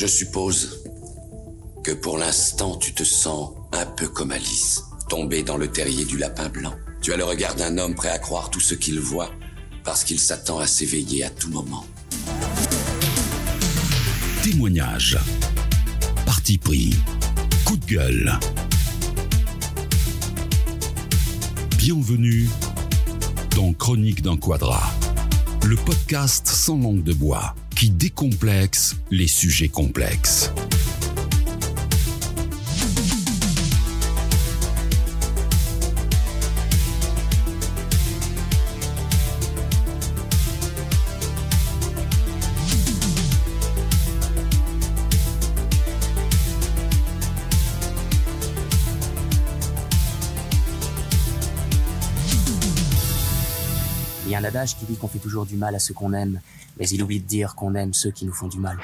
Je suppose que pour l'instant tu te sens un peu comme Alice, tombée dans le terrier du lapin blanc. Tu as le regard d'un homme prêt à croire tout ce qu'il voit, parce qu'il s'attend à s'éveiller à tout moment. Témoignage. Parti pris. Coup de gueule. Bienvenue dans Chronique d'un quadra, le podcast sans langue de bois qui décomplexe les sujets complexes. Il y a un adage qui dit qu'on fait toujours du mal à ceux qu'on aime, mais il oublie de dire qu'on aime ceux qui nous font du mal.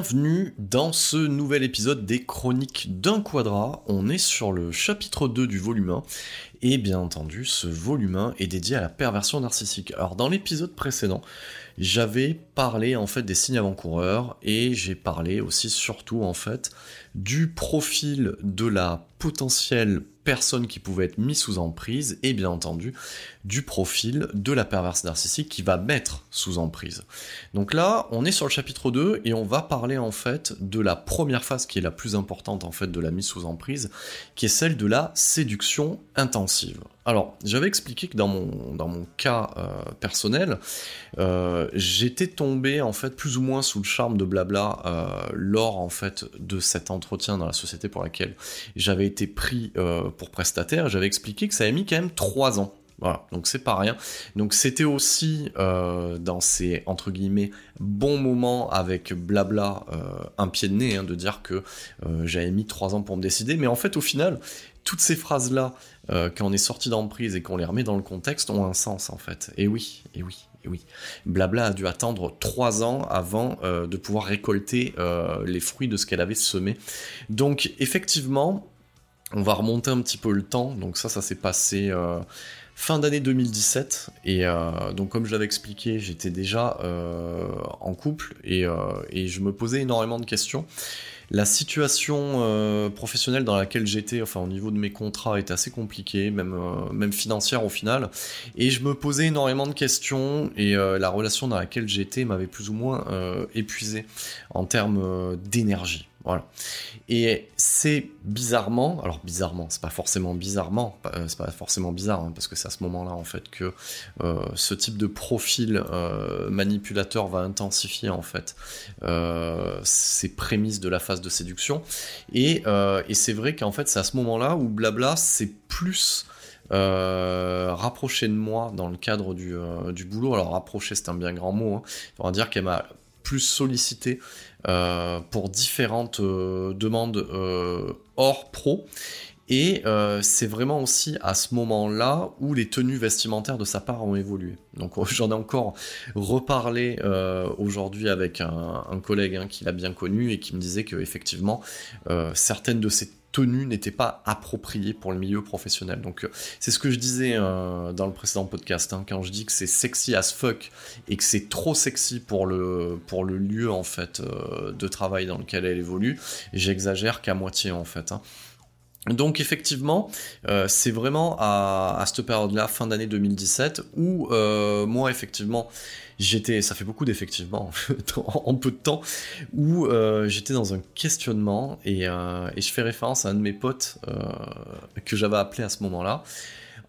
Bienvenue dans ce nouvel épisode des Chroniques d'un Quadra. On est sur le chapitre 2 du volume 1. Et bien entendu, ce volume 1 est dédié à la perversion narcissique. Alors dans l'épisode précédent, j'avais parlé en fait des signes avant-coureurs et j'ai parlé aussi surtout en fait du profil de la potentielle qui pouvait être mise sous emprise et bien entendu du profil de la perverse narcissique qui va mettre sous emprise. Donc là, on est sur le chapitre 2 et on va parler en fait de la première phase qui est la plus importante en fait de la mise sous emprise, qui est celle de la séduction intensive. Alors, j'avais expliqué que dans mon, dans mon cas euh, personnel, euh, j'étais tombé en fait plus ou moins sous le charme de blabla euh, lors en fait de cet entretien dans la société pour laquelle j'avais été pris pour prestataire. J'avais expliqué que ça avait mis quand même trois ans voilà, donc c'est pas rien. Donc c'était aussi dans ces entre guillemets bons moments avec blabla un pied de nez hein, de dire que j'avais mis trois ans pour me décider, mais en fait au final toutes ces phrases là quand on est sorti d'emprise et qu'on les remet dans le contexte ont un sens en fait. Et oui, et oui. Et oui, Blabla a dû attendre trois ans avant de pouvoir récolter les fruits de ce qu'elle avait semé. Donc effectivement, on va remonter un petit peu le temps. Donc ça, ça s'est passé fin d'année 2017 et euh, donc comme je l'avais expliqué j'étais déjà euh, en couple euh, et, je me posais énormément de questions la situation professionnelle dans laquelle j'étais enfin au niveau de mes contrats était assez compliquée même même financière au final. Et je me posais énormément de questions et la relation dans laquelle j'étais m'avait plus ou moins épuisé en termes d'énergie voilà. Et c'est bizarrement, alors bizarrement, c'est pas forcément bizarrement, euh, c'est pas forcément bizarre, hein, parce que c'est à ce moment-là en fait que euh, ce type de profil euh, manipulateur va intensifier en fait ces prémices de la phase de séduction. Et, c'est vrai qu'en fait c'est à ce moment-là où blabla c'est plus euh, rapproché de moi dans le cadre du, du boulot. Alors rapprocher c'est un bien grand mot. Hein. On va dire qu'elle m'a plus sollicité pour différentes euh, demandes euh, hors pro. Et c'est vraiment aussi à ce moment-là où les tenues vestimentaires de sa part ont évolué. Donc j'en ai encore reparlé aujourd'hui avec un, collègue hein, qui l'a bien connu et qui me disait que effectivement certaines de ces tenue n'était pas appropriée pour le milieu professionnel. Donc euh, c'est ce que je disais euh, dans le précédent podcast, hein, quand je dis que c'est sexy as fuck et que c'est trop sexy pour le, pour le lieu en fait euh, de travail dans lequel elle évolue, j'exagère qu'à moitié en fait. Hein. Donc effectivement, c'est vraiment à, à cette période-là, fin d'année 2017, où moi effectivement j'étais, ça fait beaucoup d'effectivement en peu de temps, où euh, j'étais dans un questionnement euh, et, je fais référence à un de mes potes euh, que j'avais appelé à ce moment-là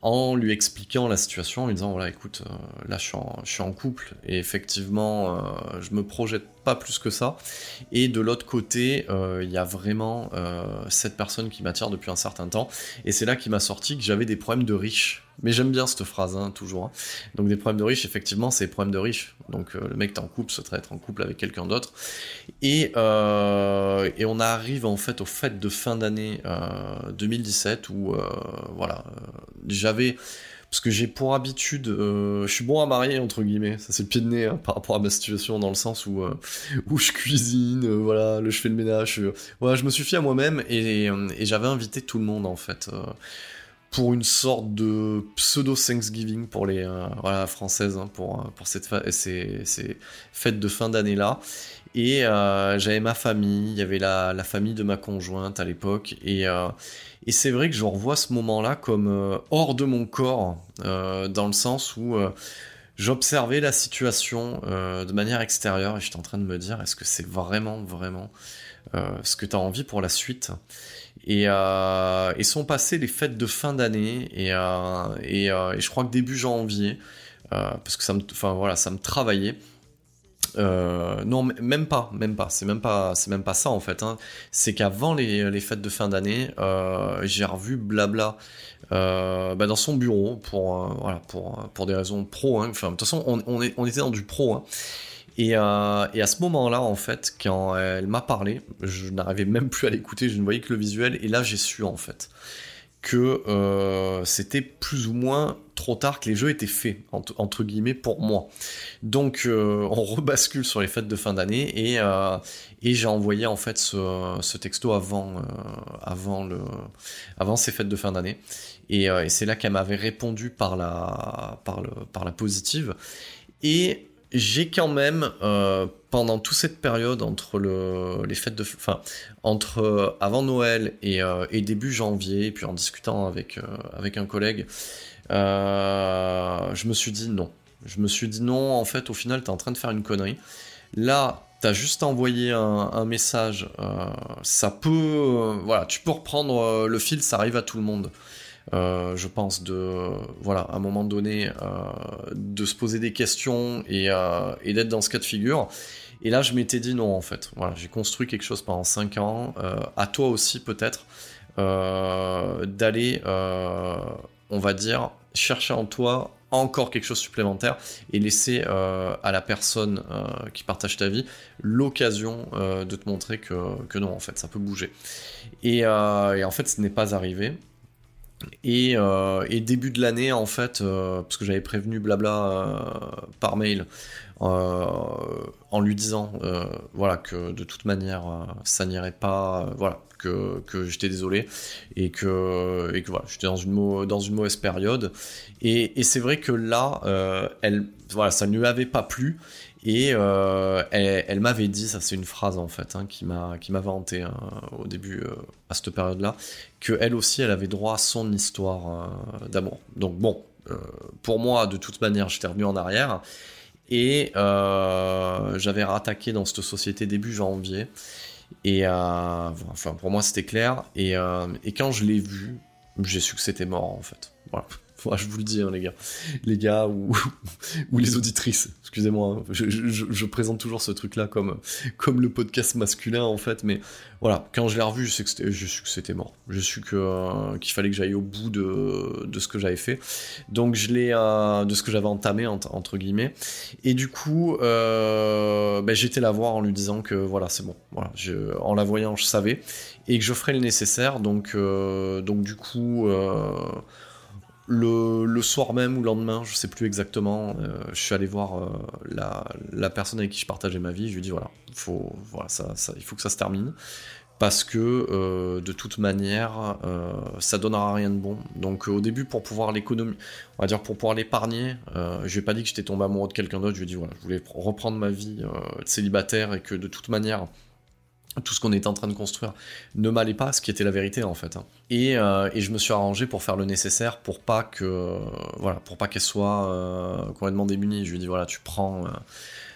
en lui expliquant la situation, en lui disant voilà écoute là je suis, en, couple et effectivement je me projette pas plus que ça. Et de l'autre côté, il y a vraiment cette personne qui m'attire depuis un certain temps. Et c'est là qui m'a sorti que j'avais des problèmes de riches. Mais j'aime bien cette phrase, hein, toujours. Hein. Donc des problèmes de riches, effectivement, c'est des problèmes de riches. Donc le mec t'es en couple, souhaiterait être en couple avec quelqu'un d'autre. Et, et on arrive en fait aux fêtes de fin d'année 2017 où, voilà, j'avais parce que j'ai pour habitude, euh, je suis bon à marier entre guillemets, ça c'est le pied de nez hein, par rapport à ma situation dans le sens où euh, où je cuisine, euh, voilà, je fais le ménage, voilà, je me suis fié à moi-même et j'avais invité tout le monde en fait pour une sorte de pseudo Thanksgiving pour les voilà, françaises hein, pour pour cette ces, fêtes de fin d'année là et j'avais ma famille, il y avait la, la, famille de ma conjointe à l'époque. Et et c'est vrai que je revois ce moment-là comme euh, hors de mon corps, euh, dans le sens où euh, j'observais la situation de manière extérieure et j'étais en train de me dire est-ce que c'est vraiment, vraiment ce que tu as envie pour la suite? Et, et, sont passées les fêtes de fin d'année et, et, et, je crois que début janvier, parce que ça me, enfin, voilà, ça me travaillait. Euh, non, même pas, même pas. C'est même pas, c'est même pas ça en fait. Hein. C'est qu'avant les, fêtes de fin d'année, euh, j'ai revu Blabla euh, bah, dans son bureau pour, voilà, pour, pour des raisons pro. Hein. Enfin, de toute façon, on, on, était dans du pro. Hein. Et, et, à ce moment-là, en fait, quand elle m'a parlé, je n'arrivais même plus à l'écouter. Je ne voyais que le visuel. Et là, j'ai su en fait que euh, c'était plus ou moins trop tard que les jeux étaient faits, entre, guillemets, pour moi. Donc euh, on rebascule sur les fêtes de fin d'année et, euh, j'ai envoyé en fait ce, texto avant, avant, le, avant ces fêtes de fin d'année. Et, c'est là qu'elle m'avait répondu par la, par la positive. Et j'ai quand même euh, pendant toute cette période entre le, les fêtes de enfin entre euh, avant Noël et, euh, et, début janvier puis en discutant avec avec un collègue je me suis dit non. Je me suis dit non en fait au final t'es en train de faire une connerie. Là t'as juste envoyé un, un message ça peut voilà tu peux reprendre le fil ça arrive à tout le monde euh, je pense, de, voilà, à un moment donné, euh, de se poser des questions euh, et, d'être dans ce cas de figure. Et là, je m'étais dit non, en fait. Voilà, j'ai construit quelque chose pendant 5 ans. à toi aussi, peut-être, d'aller, on va dire, chercher en toi encore quelque chose supplémentaire et laisser à la personne qui partage ta vie l'occasion de te montrer que, non, en fait, ça peut bouger. et en fait, ce n'est pas arrivé. Euh, et, début de l'année, en fait, euh, parce que j'avais prévenu Blabla euh, par mail en lui disant voilà, que de toute manière, ça n'irait pas, voilà, que, que j'étais désolé et que, et que voilà, j'étais dans une, dans mauvaise période. Et, et c'est vrai que là, elle, voilà, ça ne lui avait pas plu. Et euh, elle, m'avait dit, ça c'est une phrase en fait, hein, qui m'a qui m'a vanté hein, au début euh, à cette période-là, que elle aussi elle avait droit à son histoire euh, d'amour. Donc bon, pour moi de toute manière j'étais revenu en arrière et j'avais rattaqué dans cette société début janvier. Et enfin pour moi c'était clair. Et, et quand je l'ai vu, j'ai su que c'était mort en fait. Voilà je vous le dis, hein, les gars. Les gars ou, les auditrices. Excusez-moi, hein. je, présente toujours ce truc-là comme, comme le podcast masculin, en fait. Mais voilà, quand je l'ai revu, je sais que c'était mort. Je suis que euh, qu'il fallait que j'aille au bout de, de ce que j'avais fait. Donc, je l'ai, euh, de ce que j'avais entamé, entre, guillemets. Et du coup, euh, ben, j'étais la voir en lui disant que voilà, c'est bon. En la voyant, je savais. Et que je ferais le nécessaire. Donc, donc du coup le, soir même ou le lendemain, je sais plus exactement, euh, je suis allé voir euh, la, personne avec qui je partageais ma vie. Je lui ai dit voilà, faut, voilà ça, il faut que ça se termine parce que euh, de toute manière, ça donnera rien de bon. Donc au début, pour pouvoir l'économie, on va dire pour pouvoir l'épargner, je lui ai pas dit que j'étais tombé amoureux de quelqu'un d'autre. Je lui ai dit voilà, je voulais reprendre ma vie célibataire et que de toute manière tout ce qu'on était en train de construire ne m'allait pas, ce qui était la vérité en fait. Hein. Euh, et, je me suis arrangé pour faire le nécessaire pour pas que voilà, pour pas qu'elle soit euh, complètement démunie. Je lui ai dit voilà, tu prends, euh,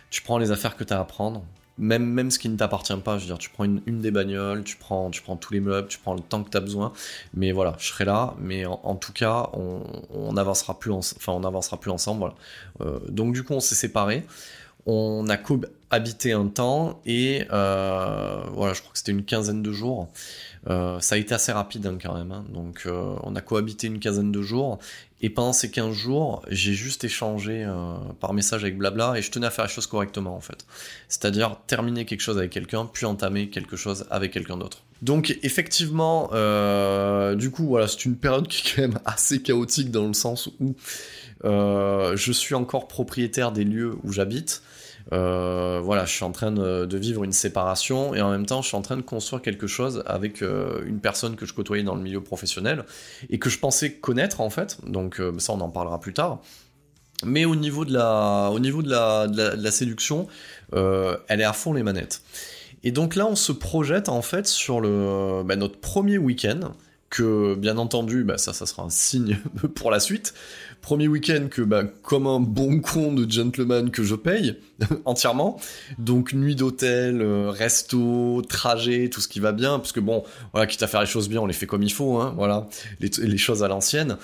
tu prends les affaires que tu as à prendre, même, même ce qui ne t'appartient pas. Je veux dire, tu prends une, des bagnoles, tu prends, tu prends tous les meubles, tu prends le temps que tu as besoin. Mais voilà, je serai là. Mais en, tout cas, on, on, plus, enfin on n'avancera plus ensemble. Donc du coup, on s'est séparés On a cohabité un temps et voilà, je crois que c'était une quinzaine de jours. ça a été assez rapide hein, quand même. Hein. Donc on a cohabité une quinzaine de jours et pendant ces 15 jours, j'ai juste échangé euh, par message avec Blabla et je tenais à faire les choses correctement en fait. C'est-à-dire terminer quelque chose avec quelqu'un, puis entamer quelque chose avec quelqu'un d'autre. Donc effectivement, euh, du coup, voilà, c'est une période qui est quand même assez chaotique dans le sens où euh, je suis encore propriétaire des lieux où j'habite. Euh, voilà, je suis en train de, vivre une séparation et en même temps, je suis en train de construire quelque chose avec euh, une personne que je côtoyais dans le milieu professionnel et que je pensais connaître en fait. Donc euh, ça, on en parlera plus tard. Mais au niveau de la, au niveau de la, de la, séduction, elle est à fond les manettes. Et donc là, on se projette en fait sur le, bah, notre premier week-end que bien entendu, bah, ça, ça sera un signe pour la suite, Premier week-end que, bah, comme un bon con de gentleman que je paye entièrement, donc nuit d'hôtel, euh, resto, trajet, tout ce qui va bien, parce que bon, voilà, quitte à faire les choses bien, on les fait comme il faut, hein, voilà, les, choses à l'ancienne.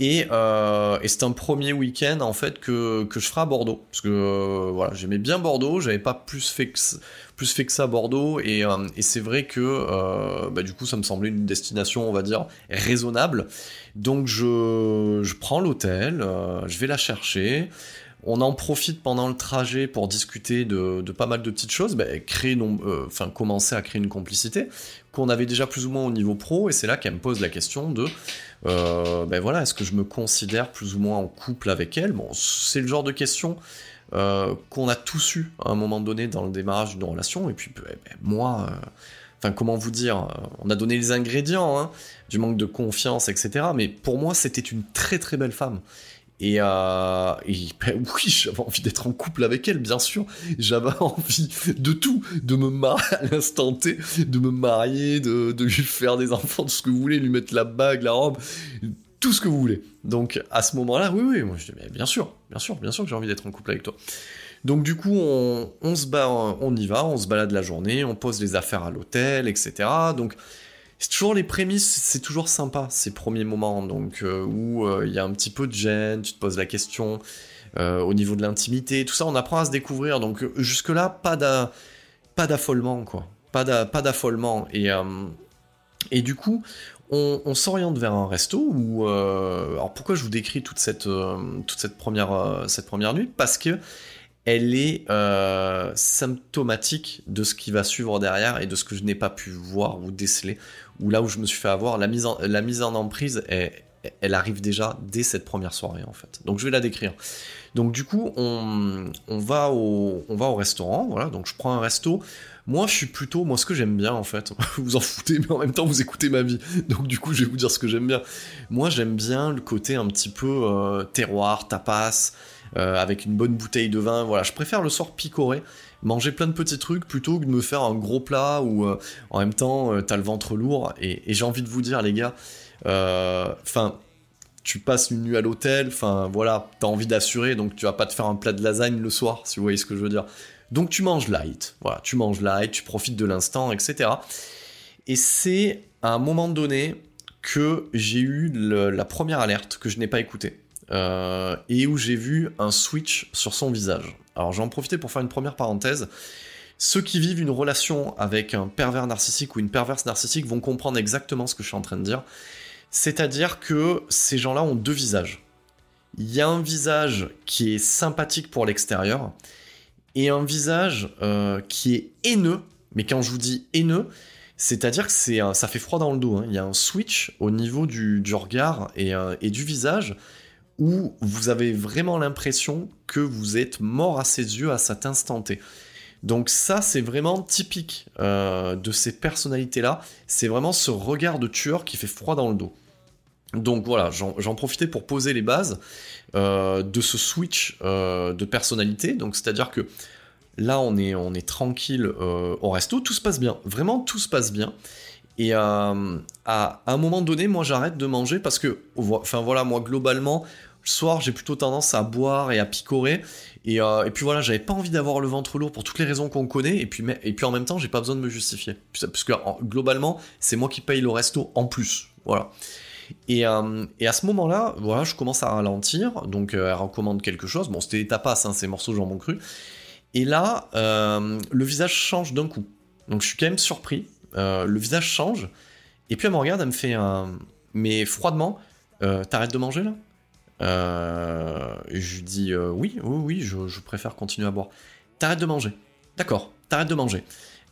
Et, euh, et c'est un premier week-end en fait que, que je ferai à Bordeaux, parce que euh, voilà, j'aimais bien Bordeaux, j'avais pas plus fait que plus fait que ça Bordeaux et, et c'est vrai que bah, du coup ça me semblait une destination on va dire raisonnable donc je, prends l'hôtel, euh, je vais la chercher. On en profite pendant le trajet pour discuter de, pas mal de petites choses, ben, créer euh, enfin commencer à créer une complicité qu'on avait déjà plus ou moins au niveau pro, et c'est là qu'elle me pose la question de, euh, ben voilà, est-ce que je me considère plus ou moins en couple avec elle? Bon, c'est le genre de question qu'on a tous eu à un moment donné dans le démarrage d'une relation, et puis ben, moi, enfin comment vous dire, on a donné les ingrédients, hein, du manque de confiance, etc. Mais pour moi, c'était une très très belle femme. Et, euh, ben oui, j'avais envie d'être en couple avec elle, bien sûr. J'avais envie de tout, de me marier à l'instant T, de me marier, de, lui faire des enfants, tout ce que vous voulez, lui mettre la bague, la robe, tout ce que vous voulez. Donc à ce moment-là, oui, oui, moi je dis, mais bien sûr, bien sûr, bien sûr que j'ai envie d'être en couple avec toi. Donc du coup, on, se bat, on y va, on se balade la journée, on pose les affaires à l'hôtel, etc. Donc c'est toujours les prémices, c'est toujours sympa ces premiers moments, donc euh, où euh, il y a un petit peu de gêne, tu te poses la question euh, au niveau de l'intimité, tout ça, on apprend à se découvrir. Donc jusque là, pas d'affolement quoi, pas d'affolement et et du coup, on, s'oriente vers un resto où alors pourquoi je vous décris toute cette cette première cette première nuit? Parce que elle est euh, symptomatique de ce qui va suivre derrière et de ce que je n'ai pas pu voir ou déceler, ou là où je me suis fait avoir, la mise en, la mise emprise, elle, arrive déjà dès cette première soirée en fait. Donc je vais la décrire. Donc du coup, on, va, au, on va au restaurant, voilà, donc je prends un resto. Moi, je suis plutôt, moi, ce que j'aime bien, en fait, vous en foutez, mais en même temps, vous écoutez ma vie. Donc, du coup, je vais vous dire ce que j'aime bien. Moi, j'aime bien le côté un petit peu euh, terroir, tapas, euh, avec une bonne bouteille de vin. Voilà, je préfère le soir picorer, manger plein de petits trucs plutôt que de me faire un gros plat où euh, en même temps t'as le ventre lourd. Et, j'ai envie de vous dire, les gars, enfin tu passes une nuit à l'hôtel, enfin voilà, t'as envie d'assurer, donc tu vas pas te faire un plat de lasagne le soir, si vous voyez ce que je veux dire. Donc tu manges light, voilà, tu manges light, tu profites de l'instant, etc. Et c'est à un moment donné que j'ai eu la première alerte que je n'ai pas écoutée. Euh, et où j'ai vu un switch sur son visage. Alors j'en profiter pour faire une première parenthèse. Ceux qui vivent une relation avec un pervers narcissique ou une perverse narcissique vont comprendre exactement ce que je suis en train de dire. C'est-à-dire que ces gens-là ont deux visages. Il y a un visage qui est sympathique pour l'extérieur et un visage euh, qui est haineux. Mais quand je vous dis haineux, c'est-à-dire que c'est ça fait froid dans le dos. Hein. Il y a un switch au niveau du, regard et, euh, et, du visage où vous avez vraiment l'impression que vous êtes mort à ses yeux à cet instant T. Donc ça, c'est vraiment typique euh, de ces personnalités-là. C'est vraiment ce regard de tueur qui fait froid dans le dos. Donc voilà, j'en profitais pour poser les bases euh, de ce switch euh, de personnalité. Donc c'est-à-dire que là, on est, on est tranquille au resto, tout se passe bien. Vraiment, tout se passe bien. Et euh, à, un moment donné, moi j'arrête de manger parce que, enfin voilà, moi globalement, le soir j'ai plutôt tendance à boire et à picorer. Et, euh, et puis voilà, j'avais pas envie d'avoir le ventre lourd pour toutes les raisons qu'on connaît. Et puis, et puis en même temps, j'ai pas besoin de me justifier. Parce globalement, c'est moi qui paye le resto en plus. Voilà. Et, euh, et, à ce moment-là, voilà, je commence à ralentir. Donc elle recommande quelque chose. Bon, c'était tapas, hein, ces morceaux de jambon cru. Et là, euh, le visage change d'un coup. Donc je suis quand même surpris. Euh, le visage change. Et puis elle me regarde, elle me fait un. Mais froidement, euh, t'arrêtes de manger là? Je lui dis oui, oui, oui, je, préfère continuer à boire. T'arrêtes de manger. D'accord, t'arrêtes de manger.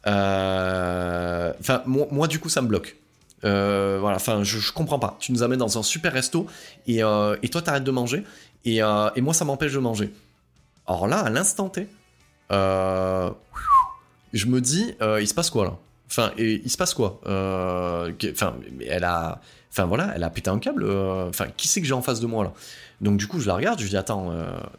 Enfin, moi, du coup, ça me bloque. Voilà, enfin, je, comprends pas. Tu nous amènes dans un super resto et, et toi, t'arrêtes de manger et, et moi, ça m'empêche de manger. Alors là, à l'instant T, euh, je me dis, euh, il se passe quoi là? Enfin, et, il se passe quoi? Euh, Enfin, elle a, enfin voilà, elle a pété un câble. Enfin, qui c'est que j'ai en face de moi là? Donc du coup, je la regarde, je dis attends,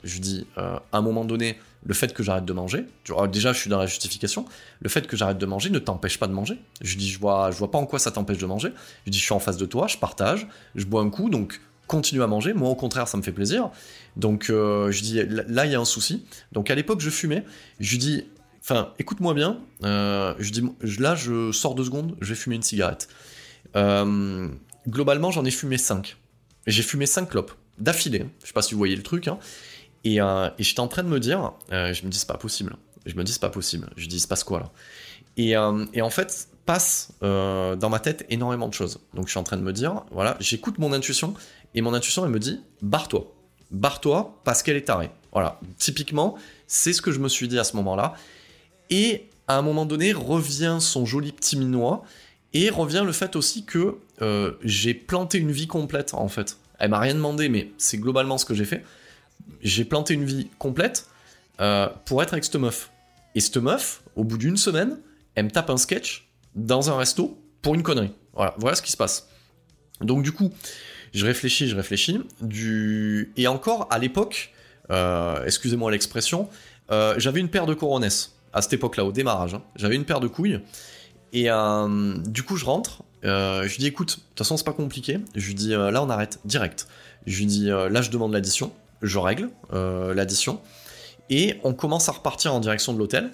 je dis à un moment donné, le fait que j'arrête de manger, déjà je suis dans la justification, le fait que j'arrête de manger ne t'empêche pas de manger. Je dis je vois, je vois pas en quoi ça t'empêche de manger. Je dis je suis en face de toi, je partage, je bois un coup, donc continue à manger. Moi, au contraire, ça me fait plaisir. Donc, euh, je dis, là, il y a un souci. Donc, à l'époque, je fumais. Je dis, enfin, écoute-moi bien. Euh, je dis, là, je sors deux secondes, je vais fumer une cigarette. Euh, globalement, j'en ai fumé cinq. J'ai fumé cinq clopes d'affilée. Je sais pas si vous voyez le truc. Hein. Et, et j'étais en train de me dire, je me dis, c'est pas possible. Je me dis, c'est pas possible. Je dis, il se passe quoi là? Et, et, en fait, passe dans ma tête énormément de choses. Donc je suis en train de me dire, voilà, j'écoute mon intuition et mon intuition, elle me dit barre-toi. Barre-toi parce qu'elle est tarée. Voilà, typiquement, c'est ce que je me suis dit à ce moment-là. Et à un moment donné, revient son joli petit minois et revient le fait aussi que euh, j'ai planté une vie complète en fait. Elle m'a rien demandé, mais c'est globalement ce que j'ai fait. J'ai planté une vie complète euh, pour être avec cette meuf. Et cette meuf, au bout d'une semaine, elle me tape un sketch dans un resto pour une connerie. Voilà, voilà ce qui se passe. Donc du coup, je réfléchis, je réfléchis. Et encore, à l'époque, euh, excusez-moi l'expression, euh, j'avais une paire de coronesses à cette époque-là, au démarrage. Hein. J'avais une paire de couilles. Et du coup, je rentre. je lui dis, écoute, de toute façon, c'est pas compliqué. Je lui dis, là, on arrête direct. Je lui dis, là, je demande l'addition. Je règle l'addition. Et on commence à repartir en direction de l'hôtel.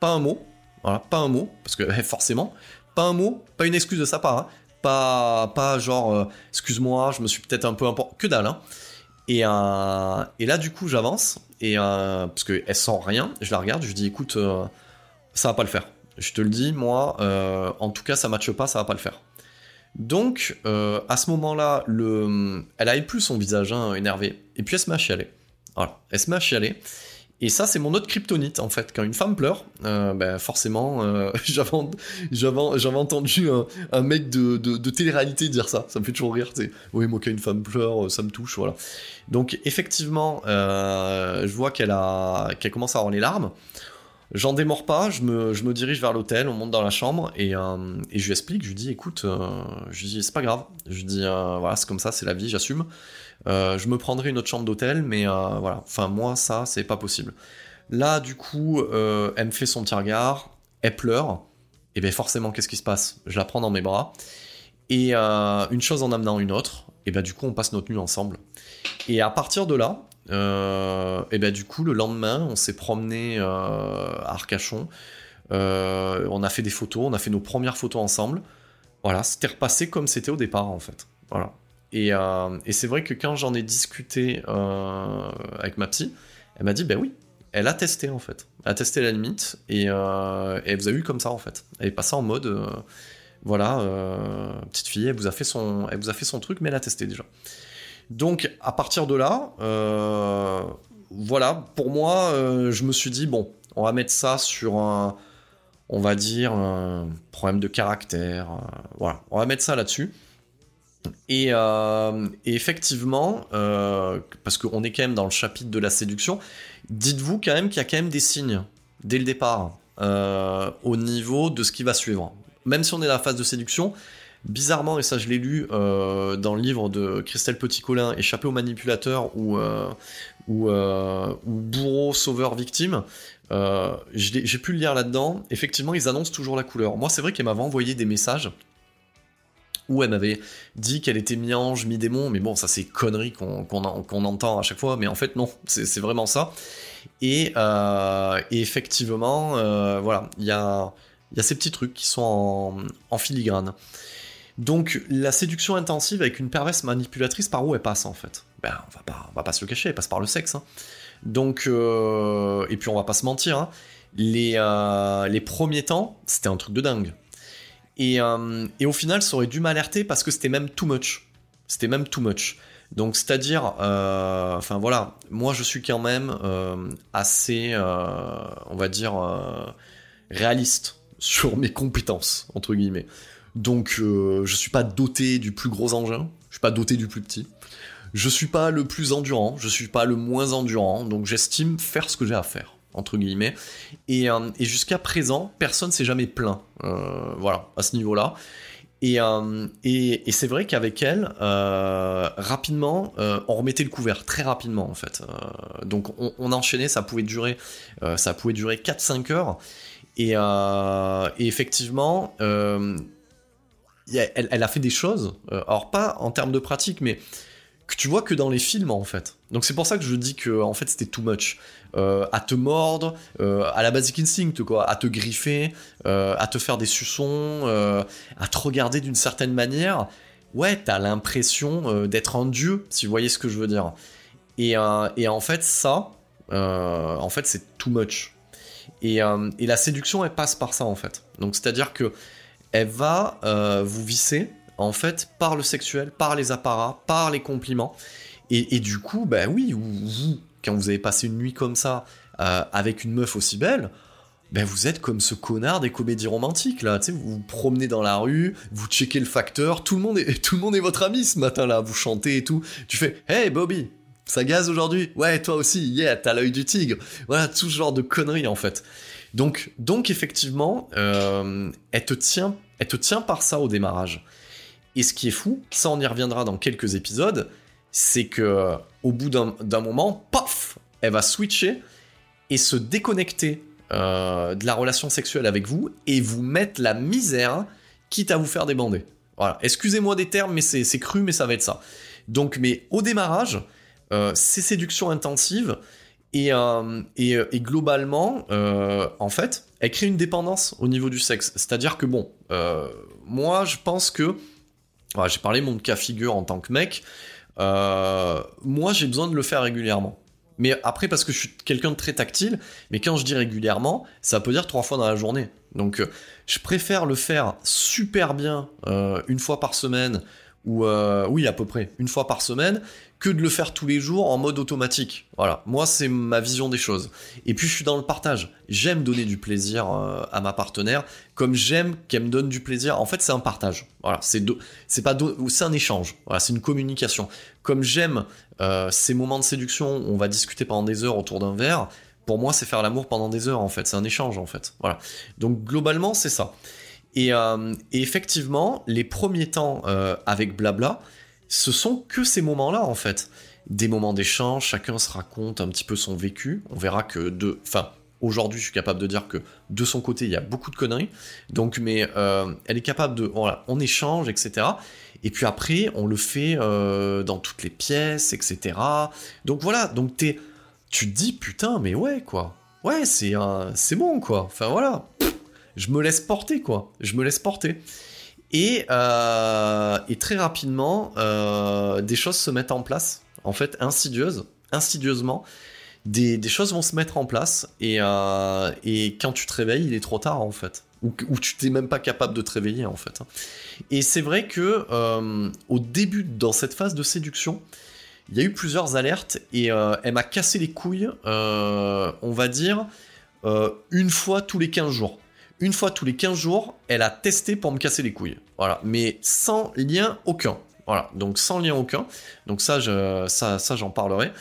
Pas un mot. Pas un mot. Parce que forcément, pas un mot, pas une excuse de sa part. Hein. Pas, pas genre, euh, excuse-moi, je me suis peut-être un peu important. Que dalle, hein. Et, euh, et là, du coup, j'avance, et euh, parce qu'elle sent rien, je la regarde, je dis, écoute, ça va pas le faire. Je te le dis, moi, en tout cas, ça matche pas, ça va pas le faire. Donc, à ce moment-là, le... elle avait plus son visage hein, énervé, et puis elle se met à chialer. Voilà, elle se met à chialer. Et ça, c'est mon autre kryptonite, en fait. Quand une femme pleure, euh, ben forcément, euh, j'avais entendu un, mec de, télé-réalité dire ça. Ça me fait toujours rire, tu Oui, moi, quand une femme pleure, euh, ça me touche, voilà. Donc, effectivement, je vois qu'elle a, qu'elle commence à avoir les larmes. J'en démords pas, je me, je me dirige vers l'hôtel, on monte dans la chambre et, et je lui explique, je lui dis écoute, dis c'est pas grave, je lui dis voilà c'est comme ça, c'est la vie, j'assume. Euh, je me prendrai une autre chambre d'hôtel, mais euh, voilà. Enfin, moi, ça, c'est pas possible. Là, du coup, euh, elle me fait son petit regard, elle pleure, et bien forcément, qu'est-ce qui se passe? Je la prends dans mes bras, et une chose en amenant une autre, et bien du coup, on passe notre nuit ensemble. Et à partir de là, et ben du coup, le lendemain, on s'est promené à Arcachon, on a fait des photos, on a fait nos premières photos ensemble. Voilà, c'était repassé comme c'était au départ, en fait. Voilà. Euh, et, c'est vrai que quand j'en ai discuté euh, avec ma psy, elle m'a dit, ben oui, elle a testé en fait. Elle a testé la limite euh, et, elle vous a eu comme ça en fait. Elle est passée en mode, voilà, petite fille, elle vous, a fait son, elle vous a fait son truc, mais elle a testé déjà. Donc à partir de là, voilà, pour moi, je me suis dit, bon, on va mettre ça sur un, on va dire, un problème de caractère. voilà, on va mettre ça là-dessus. Euh, et, effectivement, euh, parce qu'on est quand même dans le chapitre de la séduction, dites-vous quand même qu'il y a quand même des signes dès le départ euh, au niveau de ce qui va suivre. Même si on est dans la phase de séduction, bizarrement, et ça je l'ai lu dans le livre de Christelle Petit-Colin, Échapper aux manipulateurs ou, ou, bourreau, sauveur, victime, j'ai pu le lire là-dedans. Effectivement, ils annoncent toujours la couleur. Moi, c'est vrai qu'elle m'avait envoyé des messages où elle m'avait dit qu'elle était mi-ange, mi-démon, mais bon, ça c'est conneries qu'on entend à chaque fois, mais en fait non, c'est vraiment ça. Et, euh, effectivement, euh, voilà, il y a, y a, ces petits trucs qui sont en, filigrane. Donc la séduction intensive avec une perverse manipulatrice, par où elle passe en fait Ben on va pas, va pas se le cacher, elle passe par le sexe. Hein. Donc, euh, et puis on va pas se mentir, hein, les, euh, les premiers temps, c'était un truc de dingue. Et, euh, et, au final, ça aurait dû m'alerter parce que c'était même too much. C'était même too much. Donc, c'est-à-dire, enfin voilà, moi je suis quand même assez, on va dire, réaliste sur mes compétences, entre guillemets. Donc, je suis pas doté du plus gros engin, je suis pas doté du plus petit. Je suis pas le plus endurant, je suis pas le moins endurant, donc j'estime faire ce que j'ai à faire entre guillemets. Et, euh, jusqu'à présent, personne s'est jamais plaint, euh, voilà, à ce niveau-là. Et, euh, et, c'est vrai qu'avec elle, rapidement, on remettait le couvert, très rapidement en fait. donc on, enchaînait, ça pouvait durer, ça pouvait durer 4-5 heures. Et, effectivement, elle, a fait des choses, alors pas en termes de pratique, mais que tu vois que dans les films en fait. Donc c'est pour ça que je dis que en fait c'était too much. Euh, à te mordre, euh, à la basic instinct quoi, à te griffer, euh, à te faire des suçons, à te regarder d'une certaine manière. Ouais, t'as l'impression d'être un dieu, si vous voyez ce que je veux dire. Et, et en fait ça, en fait c'est too much. Et, et, la séduction elle passe par ça en fait. Donc c'est à dire que elle va vous visser en fait, par le sexuel, par les apparats, par les compliments. Et, du coup, ben oui, vous, quand vous avez passé une nuit comme ça, euh, avec une meuf aussi belle, ben vous êtes comme ce connard des comédies romantiques là, tu sais, vous vous promenez dans la rue, vous checkez le facteur, tout le monde est, tout le monde est votre ami ce matin là, vous chantez et tout, tu fais, hey Bobby, ça gaze aujourd'hui, ouais toi aussi, yeah, t'as l'œil du tigre, voilà tout ce genre de conneries en fait. Donc, donc effectivement, euh, elle te tient, elle te tient par ça au démarrage. Et ce qui est fou, ça on y reviendra dans quelques épisodes, c'est que au bout d'un moment, paf, elle va switcher et se déconnecter euh, de la relation sexuelle avec vous et vous mettre la misère, quitte à vous faire débander. Voilà. Excusez-moi des termes, mais c'est cru, mais ça va être ça. Donc, mais au démarrage, euh, c'est séduction intensive et, euh, et, globalement, en fait, elle crée une dépendance au niveau du sexe. C'est-à-dire que bon, moi, je pense que j'ai parlé mon cas figure en tant que mec. Euh, moi, j'ai besoin de le faire régulièrement. Mais après, parce que je suis quelqu'un de très tactile, mais quand je dis régulièrement, ça peut dire trois fois dans la journée. Donc, euh, je préfère le faire super bien euh, une fois par semaine, ou oui, à peu près une fois par semaine, que de le faire tous les jours en mode automatique. Voilà, moi c'est ma vision des choses. Et puis je suis dans le partage. J'aime donner du plaisir euh, à ma partenaire, comme j'aime qu'elle me donne du plaisir. En fait, c'est un partage. Voilà, c'est c'est pas c'est un échange. Voilà, c'est une communication. Comme j'aime euh, ces moments de séduction, on va discuter pendant des heures autour d'un verre. Pour moi, c'est faire l'amour pendant des heures en fait. C'est un échange en fait. Voilà. Donc globalement, c'est ça. Et, euh, et, effectivement, les premiers temps avec Blabla, ce sont que ces moments-là, en fait. Des moments d'échange, chacun se raconte un petit peu son vécu. On verra que de. Enfin, aujourd'hui, je suis capable de dire que de son côté, il y a beaucoup de conneries. Donc, mais euh, elle est capable de. Voilà, on échange, etc. Et puis après, on le fait euh, dans toutes les pièces, etc. Donc voilà, donc t'es. Tu te dis, putain, mais ouais, quoi. Ouais, c'est c'est bon, quoi. Enfin voilà. je me laisse porter, quoi. Je me laisse porter. Euh, et, très rapidement, euh, des choses se mettent en place, en fait, insidieusement. Des, choses vont se mettre en place euh, et, quand tu te réveilles, il est trop tard en fait. Ou, tu t'es même pas capable de te réveiller en fait. Et c'est vrai que au début, dans cette phase de séduction, il y a eu plusieurs alertes et elle m'a cassé les couilles, on va dire, une fois tous les 15 jours une fois tous les 15 jours, elle a testé pour me casser les couilles. Voilà, mais sans lien aucun. Voilà, donc sans lien aucun. Donc ça, ça, ça j'en parlerai.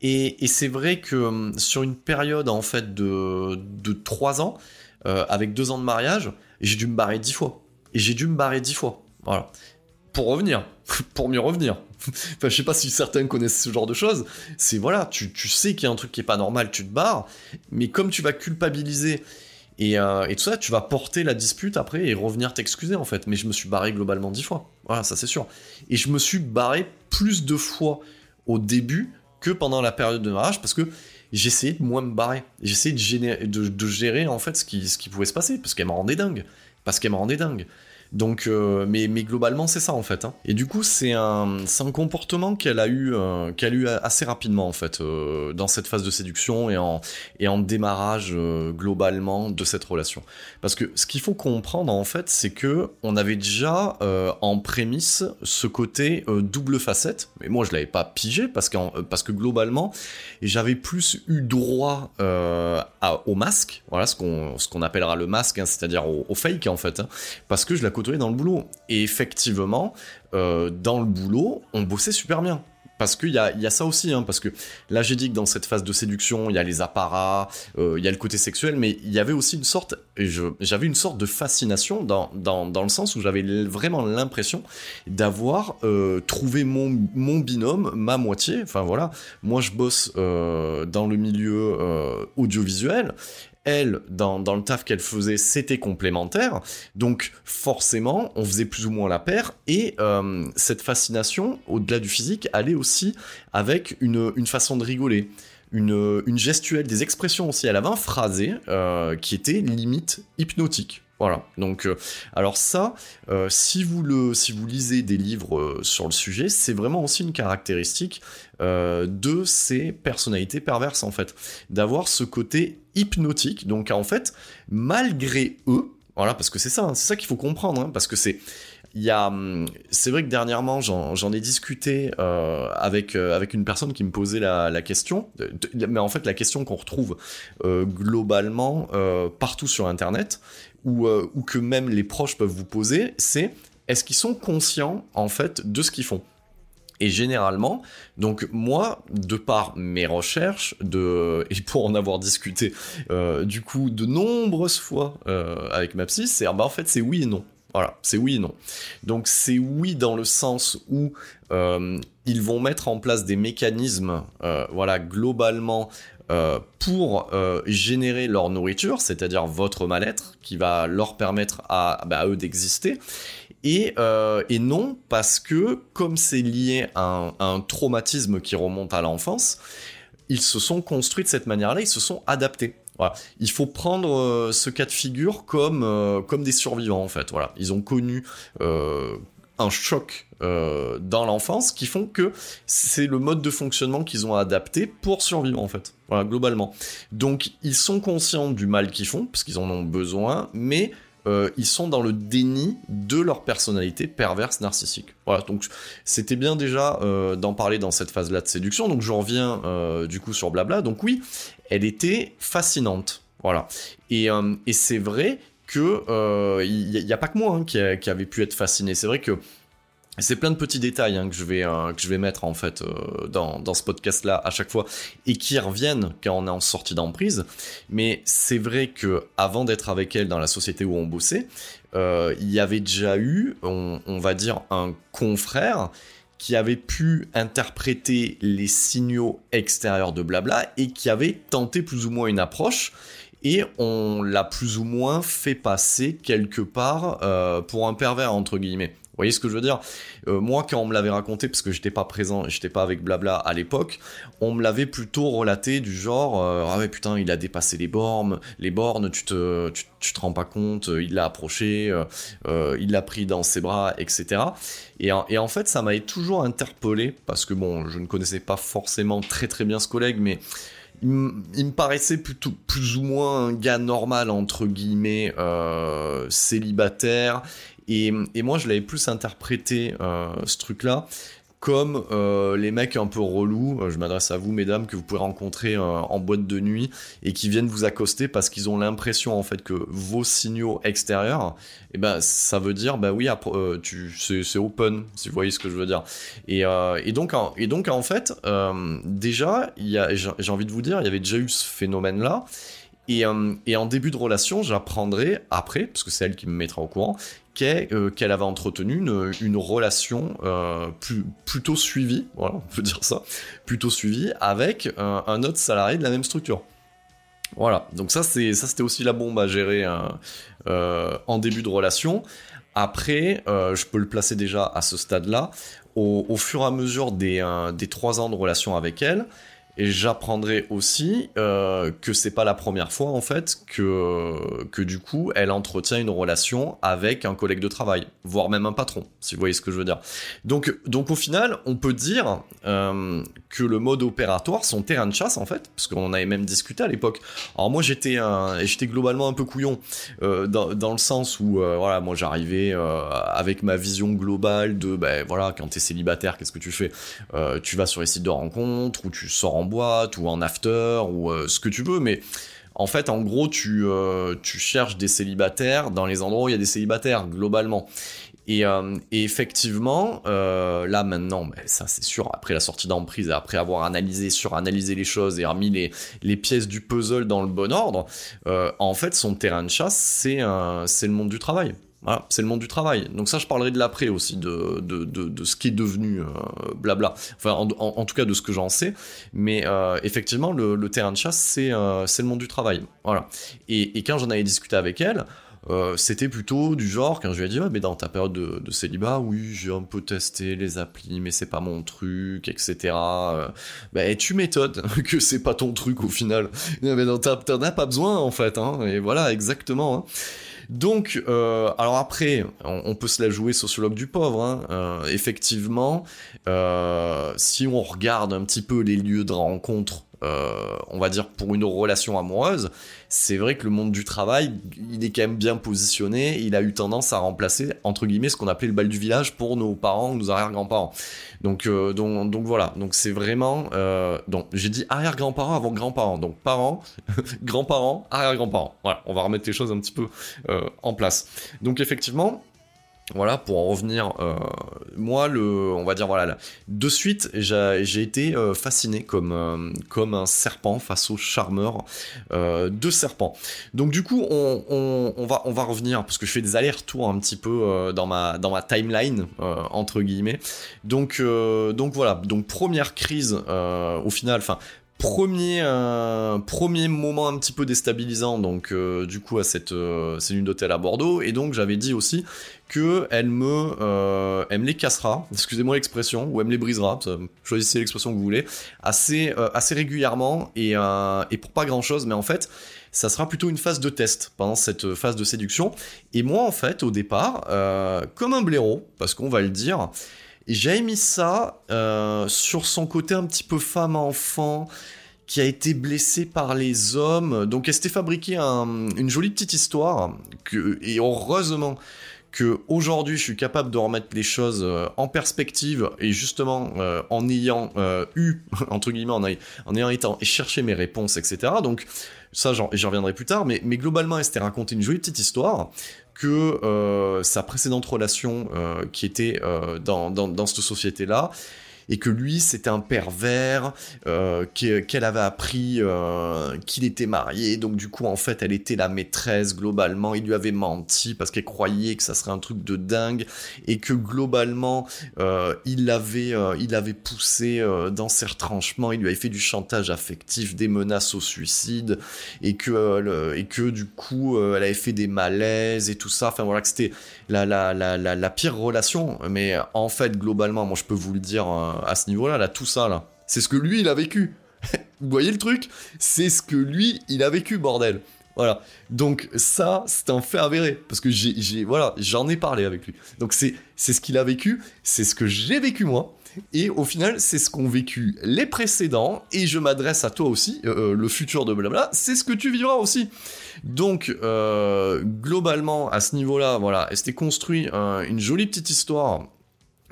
Et, c'est vrai que hum, sur une période en fait de, de 3 ans, euh, avec 2 ans de mariage, j'ai dû me barrer 10 fois. Et j'ai dû me barrer 10 fois. Voilà. Pour revenir. pour mieux revenir. enfin, je sais pas si certains connaissent ce genre de choses. C'est voilà, tu, tu sais qu'il y a un truc qui est pas normal, tu te barres. Mais comme tu vas culpabiliser euh, et, tout ça, tu vas porter la dispute après et revenir t'excuser en fait. Mais je me suis barré globalement dix fois. Voilà, ça c'est sûr. Et je me suis barré plus de fois au début que pendant la période de mariage parce que j'essayais de moins me barrer. J'essayais de, de, gérer en fait ce qui, ce qui pouvait se passer parce qu'elle me rendait dingue. Parce qu'elle me rendait dingue. Donc, euh, mais, mais globalement, c'est ça en fait. Hein. Et du coup, c'est un, un comportement qu'elle a eu, euh, eu assez rapidement en fait euh, dans cette phase de séduction et en et en démarrage globalement de cette relation. Parce que ce qu'il faut comprendre en fait, c'est que on avait déjà en prémisse ce côté double facette. Mais moi, je l'avais pas pigé parce que parce que globalement, j'avais plus eu droit au masque. Voilà ce qu'on appellera le masque, hein, c'est-à-dire au, au, fake en fait, hein, parce que je la dans le boulot. Et effectivement, euh, dans le boulot, on bossait super bien. Parce qu'il y a, y a ça aussi, hein, parce que là j'ai dit que dans cette phase de séduction, il y a les apparats, euh, il y a le côté sexuel, mais il y avait aussi une sorte, j'avais une sorte de fascination dans, dans, dans le sens où j'avais vraiment l'impression d'avoir euh, trouvé mon, mon binôme, ma moitié, enfin voilà, moi je bosse dans le milieu audiovisuel, elle, dans, le taf qu'elle faisait, c'était complémentaire. Donc forcément, on faisait plus ou moins la paire. Et euh, cette fascination, au-delà du physique, allait aussi avec une, une façon de rigoler. Une, une, gestuelle, des expressions aussi. Elle avait un phrasé euh, qui était limite hypnotique. Voilà. Donc, euh, alors ça, euh, si vous le, si vous lisez des livres euh, sur le sujet, c'est vraiment aussi une caractéristique de ces personnalités perverses en fait, d'avoir ce côté hypnotique. Donc en fait, malgré eux, voilà, parce que c'est ça, hein, c'est ça qu'il faut comprendre, hein, parce que c'est il y a, hum, c'est vrai que dernièrement, j'en ai discuté avec avec une personne qui me posait la, question, mais en fait la question qu'on retrouve globalement partout sur Internet, euh, ou, que même les proches peuvent vous poser, c'est est-ce qu'ils sont conscients en fait de ce qu'ils font? Et généralement, donc moi, de par mes recherches, de, et pour en avoir discuté euh, du coup de nombreuses fois euh, avec ma psy, c'est bah, en fait c'est oui et non. Voilà, c'est oui et non. Donc c'est oui dans le sens où ils vont mettre en place des mécanismes, voilà, globalement euh, pour euh, générer leur nourriture, c'est-à-dire votre mal-être, qui va leur permettre à, bah, eux d'exister. Et, euh, et, non parce que comme c'est lié à un, traumatisme qui remonte à l'enfance, ils se sont construits de cette manière-là, ils se sont adaptés. Il faut prendre ce cas de figure comme, comme des survivants en fait. Voilà. Ils ont connu un choc euh, dans l'enfance qui font que c'est le mode de fonctionnement qu'ils ont adapté pour survivre en fait. Voilà, globalement. Donc ils sont conscients du mal qu'ils font, parce qu'ils en ont besoin, mais euh, ils sont dans le déni de leur personnalité perverse narcissique. Voilà, donc c'était bien déjà euh, d'en parler dans cette phase-là de séduction, donc je reviens du coup sur Blabla. Donc oui, elle était fascinante. Voilà. Et, et c'est vrai que il n'y a, pas que moi hein, qui, avait pu être fasciné. C'est vrai que c'est plein de petits détails hein, que je vais euh, que je vais mettre en fait euh, dans, dans ce podcast là à chaque fois et qui reviennent quand on est en sortie d'emprise. Mais c'est vrai que avant d'être avec elle dans la société où on bossait, euh, il y avait déjà eu, on, on, va dire, un confrère qui avait pu interpréter les signaux extérieurs de blabla et qui avait tenté plus ou moins une approche et on l'a plus ou moins fait passer quelque part euh, pour un pervers entre guillemets. Vous voyez ce que je veux dire? Euh, Moi, quand on me l'avait raconté, parce que j'étais pas présent, j'étais pas avec Blabla à l'époque, on me l'avait plutôt relaté du genre euh, ah ouais putain, il a dépassé les bornes, les bornes, tu te, tu, te rends pas compte, il l'a approché, il l'a pris dans ses bras, etc. Et, et en fait, ça m'avait toujours interpellé parce que bon, je ne connaissais pas forcément très très bien ce collègue, mais il, me paraissait plutôt plus ou moins un gars normal entre guillemets euh, célibataire. Et, moi je l'avais plus interprété euh, ce truc là comme euh, les mecs un peu relous, euh, je m'adresse à vous mesdames, que vous pouvez rencontrer euh, en boîte de nuit et qui viennent vous accoster parce qu'ils ont l'impression en fait que vos signaux extérieurs, eh ben ça veut dire bah oui tu c'est open si vous voyez ce que je veux dire. Et, et donc et donc en fait déjà j'ai envie de vous dire il y avait déjà eu ce phénomène là. Et, et, en début de relation, j'apprendrai après, parce que c'est elle qui me mettra au courant, euh, qu'elle avait entretenu une, relation euh, plutôt suivie, voilà, on peut dire ça, plutôt suivie avec un, autre salarié de la même structure. Voilà, donc ça c'était aussi la bombe à gérer euh, en début de relation. Après, je peux le placer déjà à ce stade-là. Au, fur et à mesure des, des trois ans de relation avec elle, Et j'apprendrai aussi euh, que c'est pas la première fois en fait que que du coup elle entretient une relation avec un collègue de travail, voire même un patron, si vous voyez ce que je veux dire. Donc donc au final, on peut dire euh, que le mode opératoire, son terrain de chasse en fait, parce qu'on avait même discuté à l'époque. Alors moi j'étais j'étais globalement un peu couillon euh, dans, dans, le sens où euh, voilà moi j'arrivais euh, avec ma vision globale de ben voilà quand t'es célibataire qu'est-ce que tu fais? Tu vas sur les sites de rencontres ou tu sors en boîte ou en after ou ce que tu veux, mais en fait, en gros, tu, tu cherches des célibataires dans les endroits où il y a des célibataires, globalement. Et, euh, et effectivement, euh, là maintenant, ben, ça c'est sûr, après la sortie d'emprise, après avoir analysé, suranalysé les choses et remis les, les pièces du puzzle dans le bon ordre, euh, en fait, son terrain de chasse, c'est le monde du travail. Voilà, c'est le monde du travail. Donc ça, je parlerai de l'après aussi, de, ce qui est devenu blabla. Enfin, en, tout cas, de ce que j'en sais. Mais effectivement, le, terrain de chasse, c'est le monde du travail. Voilà. Et quand j'en avais discuté avec elle, euh, c'était plutôt du genre, quand je lui ai dit, ouais, mais dans ta période de, de célibat, oui, j'ai un peu testé les applis, mais c'est pas mon truc, etc. Euh, bah, tu m'étonnes que c'est pas ton truc au final. mais t'en as pas besoin, en fait, hein. Et voilà, exactement. Hein. Donc, euh, alors après, on, on, peut se la jouer sociologue du pauvre. Hein. Euh, effectivement, euh, si on regarde un petit peu les lieux de rencontre, euh, on va dire pour une relation amoureuse, c'est vrai que le monde du travail, il est quand même bien positionné. Il a eu tendance à remplacer entre guillemets ce qu'on appelait le bal du village pour nos parents, nos arrière-grands-parents. Donc, euh, donc, donc voilà. Donc c'est vraiment. Euh, donc j'ai dit arrière-grands-parents avant grands-parents. Donc parents, grands-parents, arrière-grands-parents. Voilà. On va remettre les choses un petit peu euh, en place. Donc effectivement. Voilà, pour en revenir, euh, moi, le, on va dire, voilà, de suite, j'ai été euh, fasciné comme, euh, comme un serpent face au charmeur de serpent. Donc, du coup, on, va, on va revenir, parce que je fais des allers-retours un petit peu dans, ma, dans ma timeline, entre guillemets. Donc, donc voilà, donc première crise, au final, enfin, premier euh, premier moment un petit peu déstabilisant donc euh, du coup à cette euh, d'hôtel à Bordeaux. Et donc j'avais dit aussi que elle me euh, elle me les cassera excusez-moi l'expression ou elle me les brisera choisissez l'expression que vous voulez assez assez régulièrement et et pour pas grand chose mais en fait ça sera plutôt une phase de test pendant cette phase de séduction. Et moi en fait au départ comme un blaireau parce qu'on va le dire j'ai mis ça euh, sur son côté un petit peu femme-enfant qui a été blessée par les hommes. Donc elle s'était fabriquée un, une jolie petite histoire. Et heureusement que aujourd'hui je suis capable de remettre les choses euh, en perspective et justement euh, en ayant eu entre guillemets en, ayant été et cherché mes réponses etc donc ça j'en reviendrai plus tard mais, mais globalement elle s'était raconté une jolie petite histoire que euh, sa précédente relation euh, qui était euh, dans, dans, dans, cette société-là et que lui c'était un pervers, euh, qu'elle avait appris euh, qu'il était marié, donc du coup en fait elle était la maîtresse globalement, il lui avait menti parce qu'elle croyait que ça serait un truc de dingue et que globalement euh, il l'avait euh, il poussé euh, dans ses retranchements, il lui avait fait du chantage affectif, des menaces au suicide et que euh, et que du coup elle avait fait des malaises et tout ça, enfin voilà que c'était la, la, la, la, la pire relation, mais en fait globalement moi je peux vous le dire à ce niveau-là, là, tout ça, là. C'est ce que lui, il a vécu. Vous voyez le truc? C'est ce que lui, il a vécu, bordel. Voilà. Donc ça, c'est un fait avéré parce que j'ai, voilà, j'en ai parlé avec lui. Donc c'est, c'est ce qu'il a vécu, c'est ce que j'ai vécu moi. Et au final, c'est ce qu'ont vécu les précédents. Et je m'adresse à toi aussi, euh, le futur de blabla. C'est ce que tu vivras aussi. Donc euh, globalement, à ce niveau-là, voilà, c'était construit un, une jolie petite histoire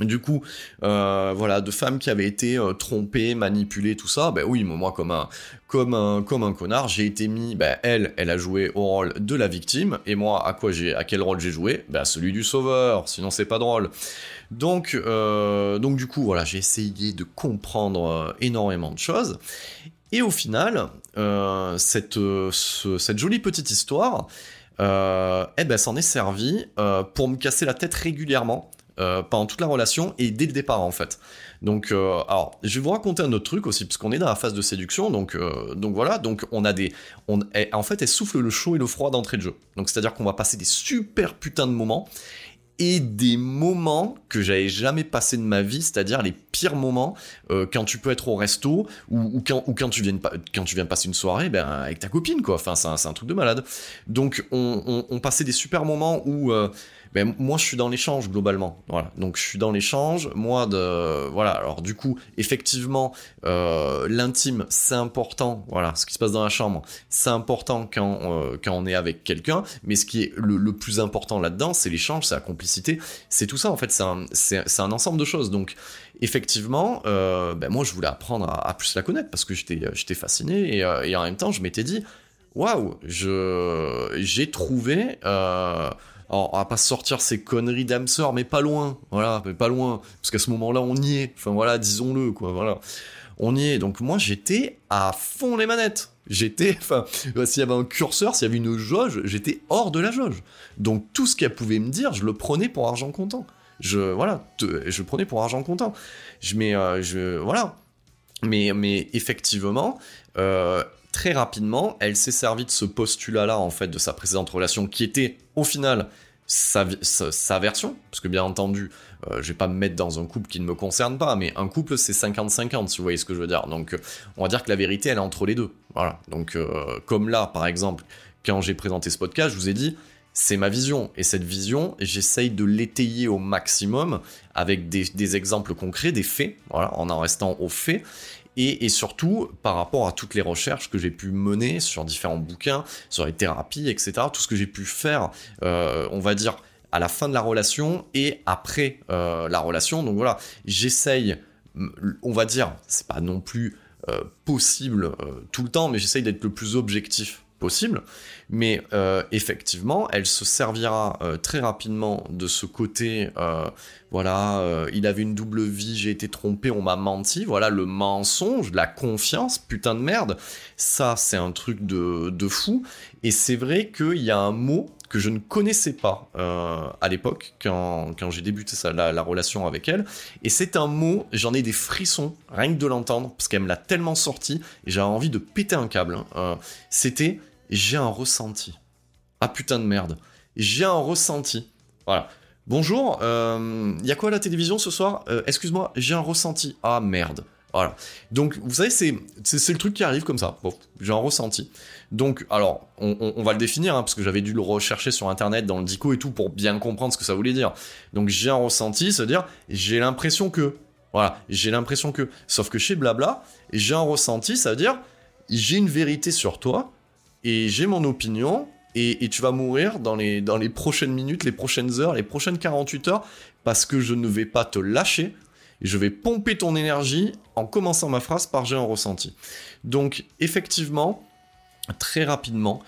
du coup, euh, voilà, de femmes qui avaient été euh, trompées, manipulées, tout ça. Ben oui, moi, comme un, comme un, comme un connard, j'ai été mis. Ben elle, elle a joué au rôle de la victime, et moi, à quoi j'ai, à quel rôle j'ai joué? Ben celui du sauveur. Sinon, c'est pas drôle. Donc, euh, donc du coup, voilà, j'ai essayé de comprendre énormément de choses. Et au final, cette, ce, cette jolie petite histoire, eh ben, s'en est servi pour me casser la tête régulièrement euh, pendant toute la relation et dès le départ en fait. Donc, euh, alors, je vais vous raconter un autre truc aussi, parce qu'on est dans la phase de séduction, donc, euh, donc voilà, donc on a des, on, en fait, elle souffle le chaud et le froid d'entrée de jeu. Donc, c'est-à-dire qu'on va passer des super putains de moments et des moments que j'avais jamais passé de ma vie, c'est-à-dire les pires moments quand tu peux être au resto ou, quand, ou quand, tu viens, quand tu viens passer une soirée ben, avec ta copine, quoi. Enfin, c'est un, truc de malade. Donc, on, on, passait des super moments où ben, moi je suis dans l'échange globalement. Voilà. Donc je suis dans l'échange. Moi de voilà. Alors du coup, effectivement, euh, l'intime c'est important. Voilà, ce qui se passe dans la chambre, c'est important quand euh, quand on est avec quelqu'un. Mais ce qui est le, plus important là-dedans, c'est l'échange, c'est la complicité, c'est tout ça en fait. C'est un c'est un ensemble de choses. Donc effectivement, euh, ben moi je voulais apprendre à, plus la connaître parce que j'étais j'étais fasciné et, et, en même temps je m'étais dit waouh, je j'ai trouvé alors, on va pas sortir ces conneries d'âme mais pas loin, voilà, mais pas loin, parce qu'à ce moment-là, on y est. Enfin voilà, disons-le, quoi, voilà. On y est. Donc moi, j'étais à fond les manettes. J'étais, enfin, s'il y avait un curseur, s'il y avait une jauge, j'étais hors de la jauge. Donc tout ce qu'elle pouvait me dire, je le prenais pour argent comptant. Je, voilà, je le prenais pour argent comptant. Je mets, euh, voilà. Mais, mais effectivement, euh, très rapidement, elle s'est servie de ce postulat-là, en fait, de sa précédente relation, qui était, au final, sa, version, parce que bien entendu, euh, je vais pas me mettre dans un couple qui ne me concerne pas, mais un couple c'est 50-50, si vous voyez ce que je veux dire. Donc, euh, on va dire que la vérité, elle est entre les deux. Voilà. Donc, euh, comme là, par exemple, quand j'ai présenté ce podcast, je vous ai dit, c'est ma vision. Et cette vision, j'essaye de l'étayer au maximum avec des, exemples concrets, des faits, voilà, en en restant aux faits et, surtout par rapport à toutes les recherches que j'ai pu mener sur différents bouquins, sur les thérapies, etc. Tout ce que j'ai pu faire, euh, on va dire, à la fin de la relation et après euh, la relation. Donc voilà, j'essaye, on va dire, c'est pas non plus euh, possible tout le temps, mais j'essaye d'être le plus objectif possible. Mais euh, effectivement, elle se servira euh, très rapidement de ce côté, euh, voilà, il avait une double vie, j'ai été trompé, on m'a menti, voilà, le mensonge, la confiance, putain de merde. Ça, c'est un truc de, de fou. Et c'est vrai qu'il y a un mot que je ne connaissais pas à l'époque quand, j'ai débuté la, relation avec elle. Et c'est un mot, j'en ai des frissons rien que de l'entendre parce qu'elle me l'a tellement sorti et j'avais envie de péter un câble. Hein. C'était j'ai un ressenti. Ah putain de merde. J'ai un ressenti. Voilà. Bonjour, il euh, y a quoi à la télévision ce soir? Euh, Excuse-moi, j'ai un ressenti. Ah merde. Voilà. Donc, vous savez, c'est, c'est, le truc qui arrive comme ça. J'ai un ressenti. Donc, alors, on, va le définir, hein, parce que j'avais dû le rechercher sur Internet, dans le dico et tout, pour bien comprendre ce que ça voulait dire. Donc, j'ai un ressenti, c'est-à-dire, j'ai l'impression que. Voilà, j'ai l'impression que. Sauf que chez Blabla, j'ai un ressenti, ça veut dire, j'ai une vérité sur toi, et j'ai mon opinion, et, tu vas mourir dans les, dans prochaines minutes, les prochaines heures, les prochaines 48 heures, parce que je ne vais pas te lâcher, je vais pomper ton énergie en commençant ma phrase par j'ai un ressenti. Donc effectivement, très rapidement,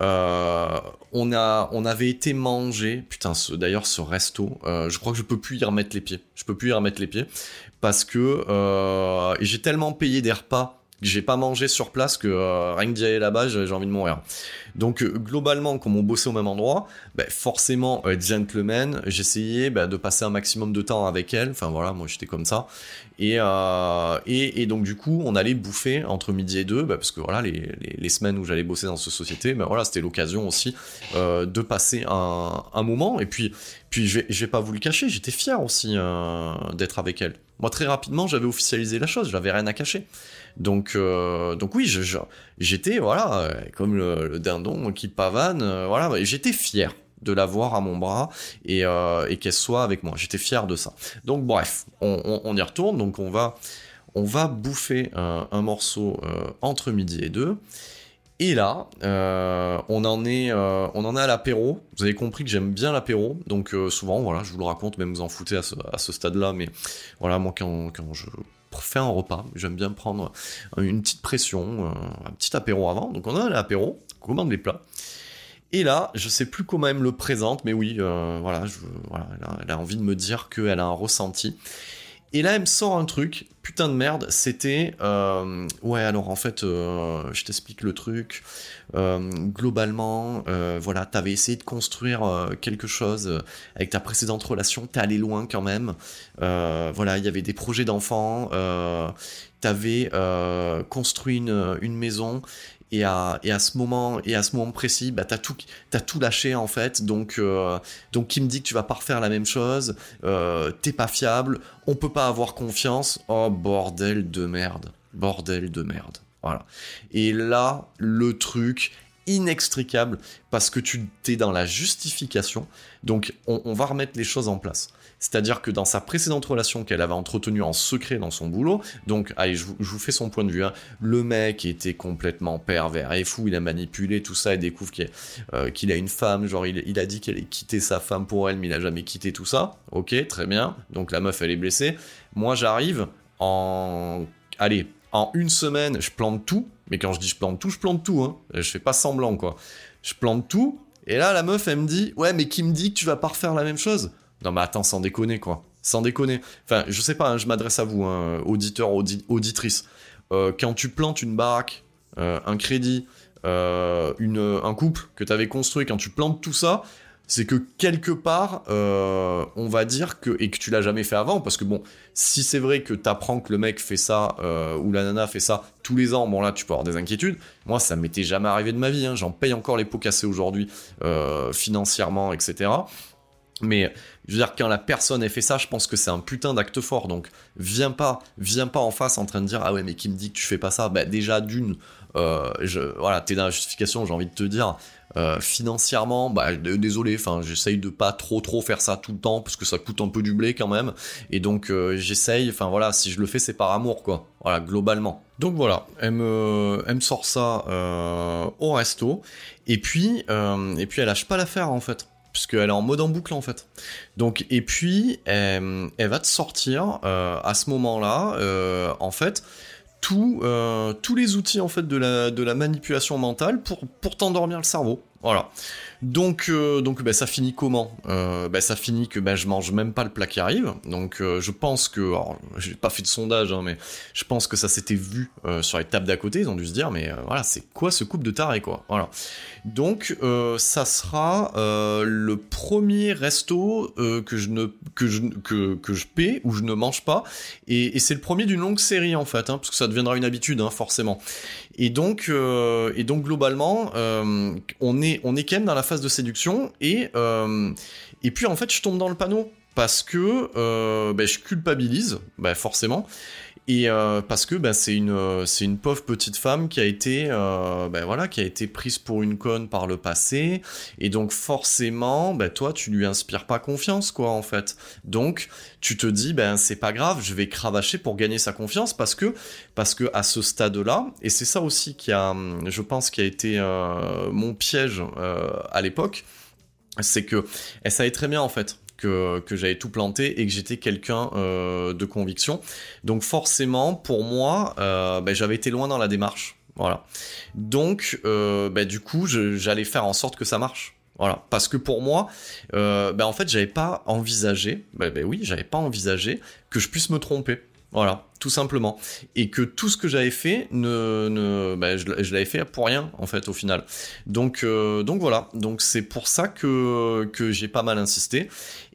euh, on, a, on avait été manger, putain, d'ailleurs ce resto, euh, je crois que je peux plus y remettre les pieds. Je peux plus y remettre les pieds parce que euh, j'ai tellement payé des repas j'ai pas mangé sur place que euh, rien que d'y aller là-bas, j'ai envie de mourir. Donc euh, globalement, comme on bossait au même endroit, bah, forcément euh, gentleman, j'essayais bah, de passer un maximum de temps avec elle. Enfin voilà, moi j'étais comme ça. Et, et, donc du coup, on allait bouffer entre midi et deux, bah, parce que voilà, les, semaines où j'allais bosser dans cette société, voilà, c'était l'occasion aussi de passer un, un, moment. Et puis, puis je vais, vais pas vous le cacher, j'étais fier aussi d'être avec elle. Moi très rapidement, j'avais officialisé la chose, j'avais rien à cacher. Donc, euh, donc oui, j'étais voilà comme le, dindon qui pavane, euh, voilà, j'étais fier de l'avoir à mon bras et, euh, et qu'elle soit avec moi. J'étais fier de ça. Donc bref, on, y retourne. Donc on va, bouffer un, morceau entre midi et deux. Et là, on en est, on en est à l'apéro. Vous avez compris que j'aime bien l'apéro, donc souvent, voilà, je vous le raconte, même vous en foutez à ce, stade-là, mais voilà, moi quand je faire un repas. J'aime bien prendre une petite pression, un petit apéro avant. Donc on a l'apéro, on commande les plats. Et là, je sais plus comment elle me le présente, mais oui, euh, voilà elle, a, envie de me dire qu'elle a un ressenti. Et là, elle me sort un truc, putain de merde, c'était... Euh, ouais, alors en fait, euh, je t'explique le truc. Euh, globalement, voilà, t'avais essayé de construire quelque chose avec ta précédente relation, t'es allé loin quand même. voilà, il y avait des projets d'enfants, t'avais construit une, une maison et à, ce moment et à ce moment précis, bah t'as tout lâché en fait. Donc euh, qui me dit que tu vas pas refaire la même chose, euh, t'es pas fiable, on peut pas avoir confiance. Oh bordel de merde, bordel de merde. Voilà. Et là, le truc inextricable parce que tu t'es dans la justification. Donc on va remettre les choses en place. C'est-à-dire que dans sa précédente relation qu'elle avait entretenue en secret dans son boulot, donc, allez, je vous, fais son point de vue, hein. le mec était complètement pervers et fou, il a manipulé tout ça et découvre euh, qu'il a une femme, genre il, a dit qu'elle allait quitter sa femme pour elle, mais il a jamais quitté tout ça. Ok, très bien. Donc la meuf, elle est blessée. Moi, j'arrive en... Allez, en une semaine, je plante tout. Mais quand je dis je plante tout, je plante tout. Hein. Je fais pas semblant, quoi. Je plante tout. Et là, la meuf, elle me dit, ouais, mais qui me dit que tu vas pas refaire la même chose? Non mais attends, sans déconner quoi. Sans déconner. Enfin, je sais pas, hein, je m'adresse à vous, hein, auditeurs, auditrices. Euh, quand tu plantes une baraque, euh, un crédit, euh, une, un couple que tu avais construit, quand tu plantes tout ça, c'est que quelque part, on va dire que, et que tu l'as jamais fait avant, parce que bon, si c'est vrai que tu apprends que le mec fait ça, ou la nana fait ça tous les ans, bon là, tu peux avoir des inquiétudes. Moi, ça m'était jamais arrivé de ma vie, hein. j'en paye encore les pots cassés aujourd'hui, financièrement, etc. Mais je veux dire, quand la personne a fait ça, je pense que c'est un putain d'acte fort. Donc, viens pas, viens pas en face en train de dire ah ouais, mais qui me dit que tu fais pas ça? Bah déjà d'une, euh, voilà, t'es dans la justification. J'ai envie de te dire, euh, financièrement, bah désolé, enfin, j'essaye de pas trop trop faire ça tout le temps parce que ça coûte un peu du blé quand même. Et donc, euh, j'essaye. Enfin voilà, si je le fais, c'est par amour quoi. Voilà, globalement. Donc voilà, elle me, sort ça au resto. Et puis, et puis elle lâche pas l'affaire en fait puisqu'elle est en mode en boucle en fait. Donc et puis elle, va te sortir euh, à ce moment-là, euh, en fait, euh, tous les outils en fait de la, de la manipulation mentale pour, pour t'endormir le cerveau. Voilà. Donc, euh, donc bah, ça finit comment? Euh, bah, Ça finit que bah, je mange même pas le plat qui arrive. Donc euh, je pense que, alors j'ai pas fait de sondage, hein, mais je pense que ça s'était vu sur les tables d'à côté. Ils ont dû se dire, mais voilà, c'est quoi ce couple de taré quoi? Voilà. Donc ça sera le premier resto que je ne que je que, que je paie ou je ne mange pas, et, c'est le premier d'une longue série en fait, hein, parce que ça deviendra une habitude hein, forcément. Et donc et donc globalement, on est on est quand même dans la phase de séduction et euh, et puis en fait je tombe dans le panneau parce que euh, ben, je culpabilise, ben, forcément, et euh, parce que ben, c'est une c'est une pauvre petite femme qui a été ben, voilà qui a été prise pour une conne par le passé, et donc forcément ben, toi tu lui inspires pas confiance quoi en fait. Donc tu te dis ben c'est pas grave, je vais cravacher pour gagner sa confiance parce que parce que à ce stade-là, et c'est ça aussi qui a je pense qui a été mon piège à l'époque, c'est que elle savait très bien en fait que, j'avais tout planté et que j'étais quelqu'un euh, de conviction. Donc forcément, pour moi, euh, ben, j'avais été loin dans la démarche. Voilà. Donc, euh, ben, du coup, j'allais faire en sorte que ça marche. Voilà, parce que pour moi, ben, en fait, j'avais pas envisagé, ben, oui, j'avais pas envisagé que je puisse me tromper. Voilà, tout simplement. Et que tout ce que j'avais fait, ne, bah, je, l'avais fait pour rien, en fait, au final. Donc, voilà. Donc c'est pour ça que j'ai pas mal insisté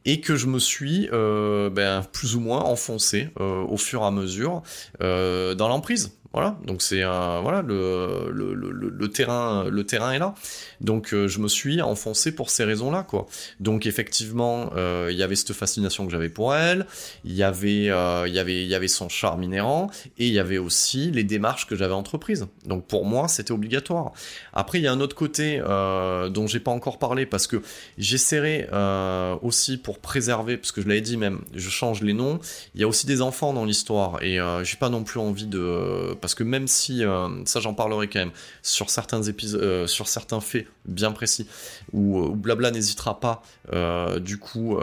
et que je me suis euh, ben, plus ou moins enfoncé euh, au fur et à mesure dans l'emprise. Voilà, donc c'est voilà le, le, le, le, terrain le terrain est là. Donc euh, je me suis enfoncé pour ces raisons-là quoi. Donc effectivement, euh, il y avait cette fascination que j'avais pour elle, il y avait euh, il y avait il y avait son charme inhérent et il y avait aussi les démarches que j'avais entreprises. Donc pour moi, c'était obligatoire. Après, il y a un autre côté dont j'ai pas encore parlé parce que j'essaierai aussi pour préserver parce que je l'avais dit même, je change les noms, il y a aussi des enfants dans l'histoire et j'ai pas non plus envie de parce que même si, euh, ça j'en parlerai quand même, sur certains épisodes, euh, sur certains faits bien précis, où, euh, Blabla n'hésitera pas du coup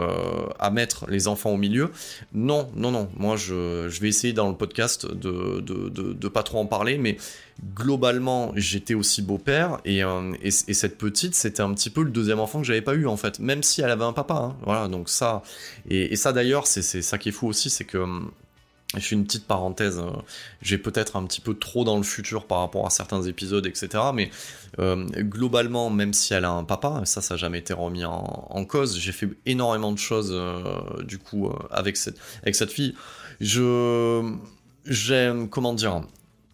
à mettre les enfants au milieu, non, non, non, moi je, vais essayer dans le podcast de, de, pas trop en parler, mais globalement j'étais aussi beau-père, et, et, cette petite c'était un petit peu le deuxième enfant que j'avais pas eu en fait, même si elle avait un papa, hein. voilà, donc ça, et, et ça d'ailleurs c'est ça qui est fou aussi, c'est que je fais une petite parenthèse, euh, j'ai peut-être un petit peu trop dans le futur par rapport à certains épisodes, etc. Mais euh, globalement, même si elle a un papa, ça, ça n'a jamais été remis en, cause. J'ai fait énormément de choses, euh, du coup, avec, cette, avec cette fille. Je. J'aime, comment dire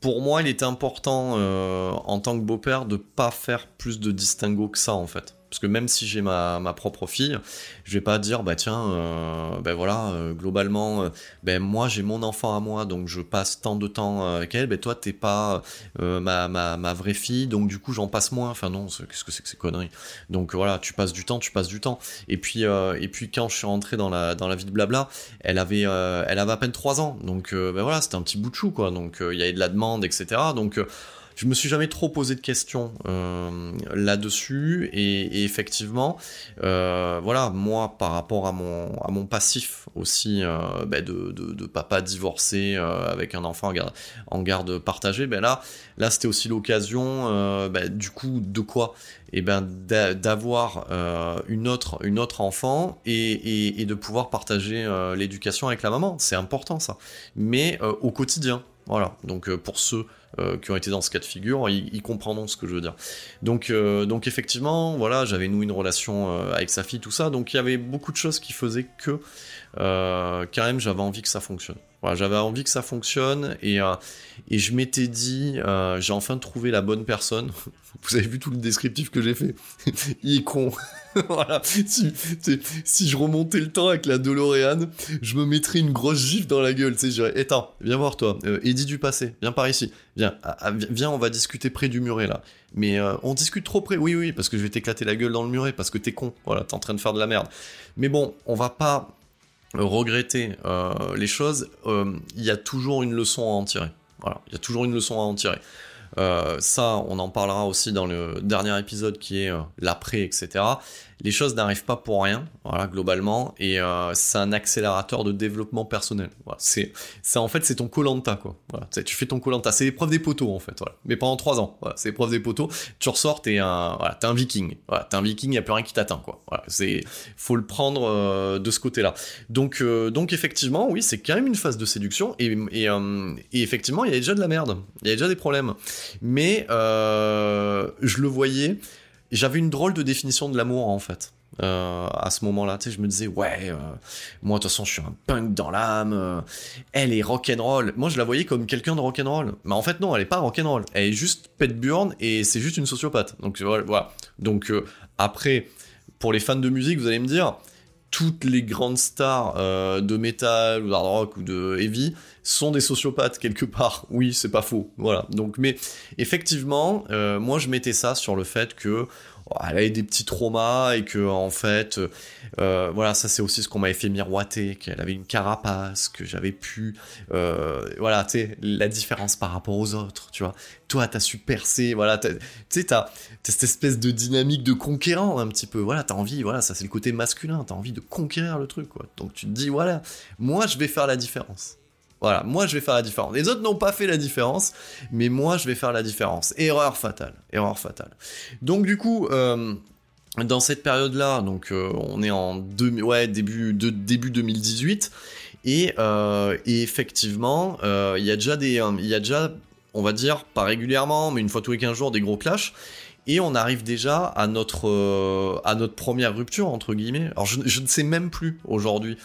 pour moi, il était important en tant que beau-père de pas faire plus de distinguo que ça en fait. Parce que même si j'ai ma, propre fille, je vais pas dire, bah tiens, euh, ben voilà, euh, globalement, euh, ben moi j'ai mon enfant à moi, donc je passe tant de temps avec elle, ben toi t'es pas ma, ma, vraie fille, donc du coup j'en passe moins. Enfin non, qu'est-ce que c'est que ces conneries? Donc voilà, tu passes du temps, tu passes du temps. Et puis, et puis quand je suis rentré dans la, dans la vie de blabla, elle avait, elle avait à peine 3 ans, donc ben voilà, c'était un petit bout de chou, quoi. Donc il y avait de la demande, etc. Donc je me suis jamais trop posé de questions euh, là-dessus. Et, effectivement, euh, voilà, moi par rapport à mon à mon passif aussi euh, ben de, de, papa divorcé avec un enfant en garde, en garde partagée, ben là là c'était aussi l'occasion ben, du coup de quoi? Et eh ben d'avoir une autre une autre enfant et, et de pouvoir partager l'éducation avec la maman. C'est important ça. Mais au quotidien voilà donc pour ceux euh, qui ont été dans ce cas de figure, ils, comprendront ce que je veux dire. Donc, euh, donc effectivement, voilà, j'avais noué une relation euh, avec sa fille, tout ça, donc il y avait beaucoup de choses qui faisaient que quand même j'avais envie que ça fonctionne. J'avais envie que ça fonctionne et, et je m'étais dit, j'ai enfin trouvé la bonne personne. Vous avez vu tout le descriptif que j'ai fait? il est con. voilà. Si, je remontais le temps avec la DeLorean, je me mettrais une grosse gifle dans la gueule. Tu sais, je dirais, attends, viens voir toi. Euh, Eddie du passé, viens par ici. Viens, ah, ah, viens, on va discuter près du muret là. Mais euh, on discute trop près. Oui, oui, parce que je vais t'éclater la gueule dans le muret parce que t'es con. Voilà, t'es en train de faire de la merde. Mais bon, on va pas regretter euh, les choses. Il y a toujours une leçon à en tirer. Voilà, il y a toujours une leçon à en tirer. ça, on en parlera aussi dans le dernier épisode qui est l'après, etc les choses n'arrivent pas pour rien, voilà, globalement, et euh, c'est un accélérateur de développement personnel. C'est, en fait c'est ton colanta quoi. Tu fais ton colanta, c'est l'épreuve des poteaux en fait. Mais pendant trois ans, c'est l'épreuve des poteaux. Tu ressors, t'es un, voilà, t'es un viking. Voilà, t'es un viking, y a plus rien qui t'atteint quoi. C'est, faut le prendre euh, de ce côté-là. Donc, euh, donc effectivement, oui, c'est quand même une phase de séduction, et, et, et effectivement, il y a déjà de la merde, il y a déjà des problèmes. Mais je le voyais j'avais une drôle de définition de l'amour en fait. Euh, à ce moment-là, tu sais, je me disais ouais, euh, moi de toute façon je suis un punk dans l'âme. Euh, elle est rock'n'roll. Moi je la voyais comme quelqu'un de rock'n'roll, mais en fait non, elle est pas rock'n'roll. Elle est juste pet burn et c'est juste une sociopathe. Donc voilà. Donc après, pour les fans de musique, vous allez me dire, toutes les grandes stars de metal ou d'hard rock ou de heavy sont des sociopathes quelque part. Oui, c'est pas faux. Voilà. Donc, mais effectivement, moi je mettais ça sur le fait que elle avait des petits traumas et que en fait euh, voilà ça c'est aussi ce qu'on m'avait fait miroiter qu'elle avait une carapace que j'avais pu euh, voilà tu sais la différence par rapport aux autres tu vois. Toi t'as su percer voilà tu sais t'as cette espèce de dynamique de conquérant un petit peu. Voilà t'as envie voilà ça c'est le côté masculin t'as envie de conquérir le truc quoi. Donc tu te dis voilà moi je vais faire la différence voilà, moi je vais faire la différence. Les autres n'ont pas fait la différence, mais moi je vais faire la différence. Erreur fatale, erreur fatale. Donc du coup, euh, dans cette période-là, donc euh, on est en début, de, début 2018, euh, et, effectivement, il y a déjà des, il y a déjà, on va dire, pas régulièrement, mais une fois tous les 15 jours, des gros clashs. Et on arrive déjà à notre, première rupture, entre guillemets. Alors je ne sais même plus aujourd'hui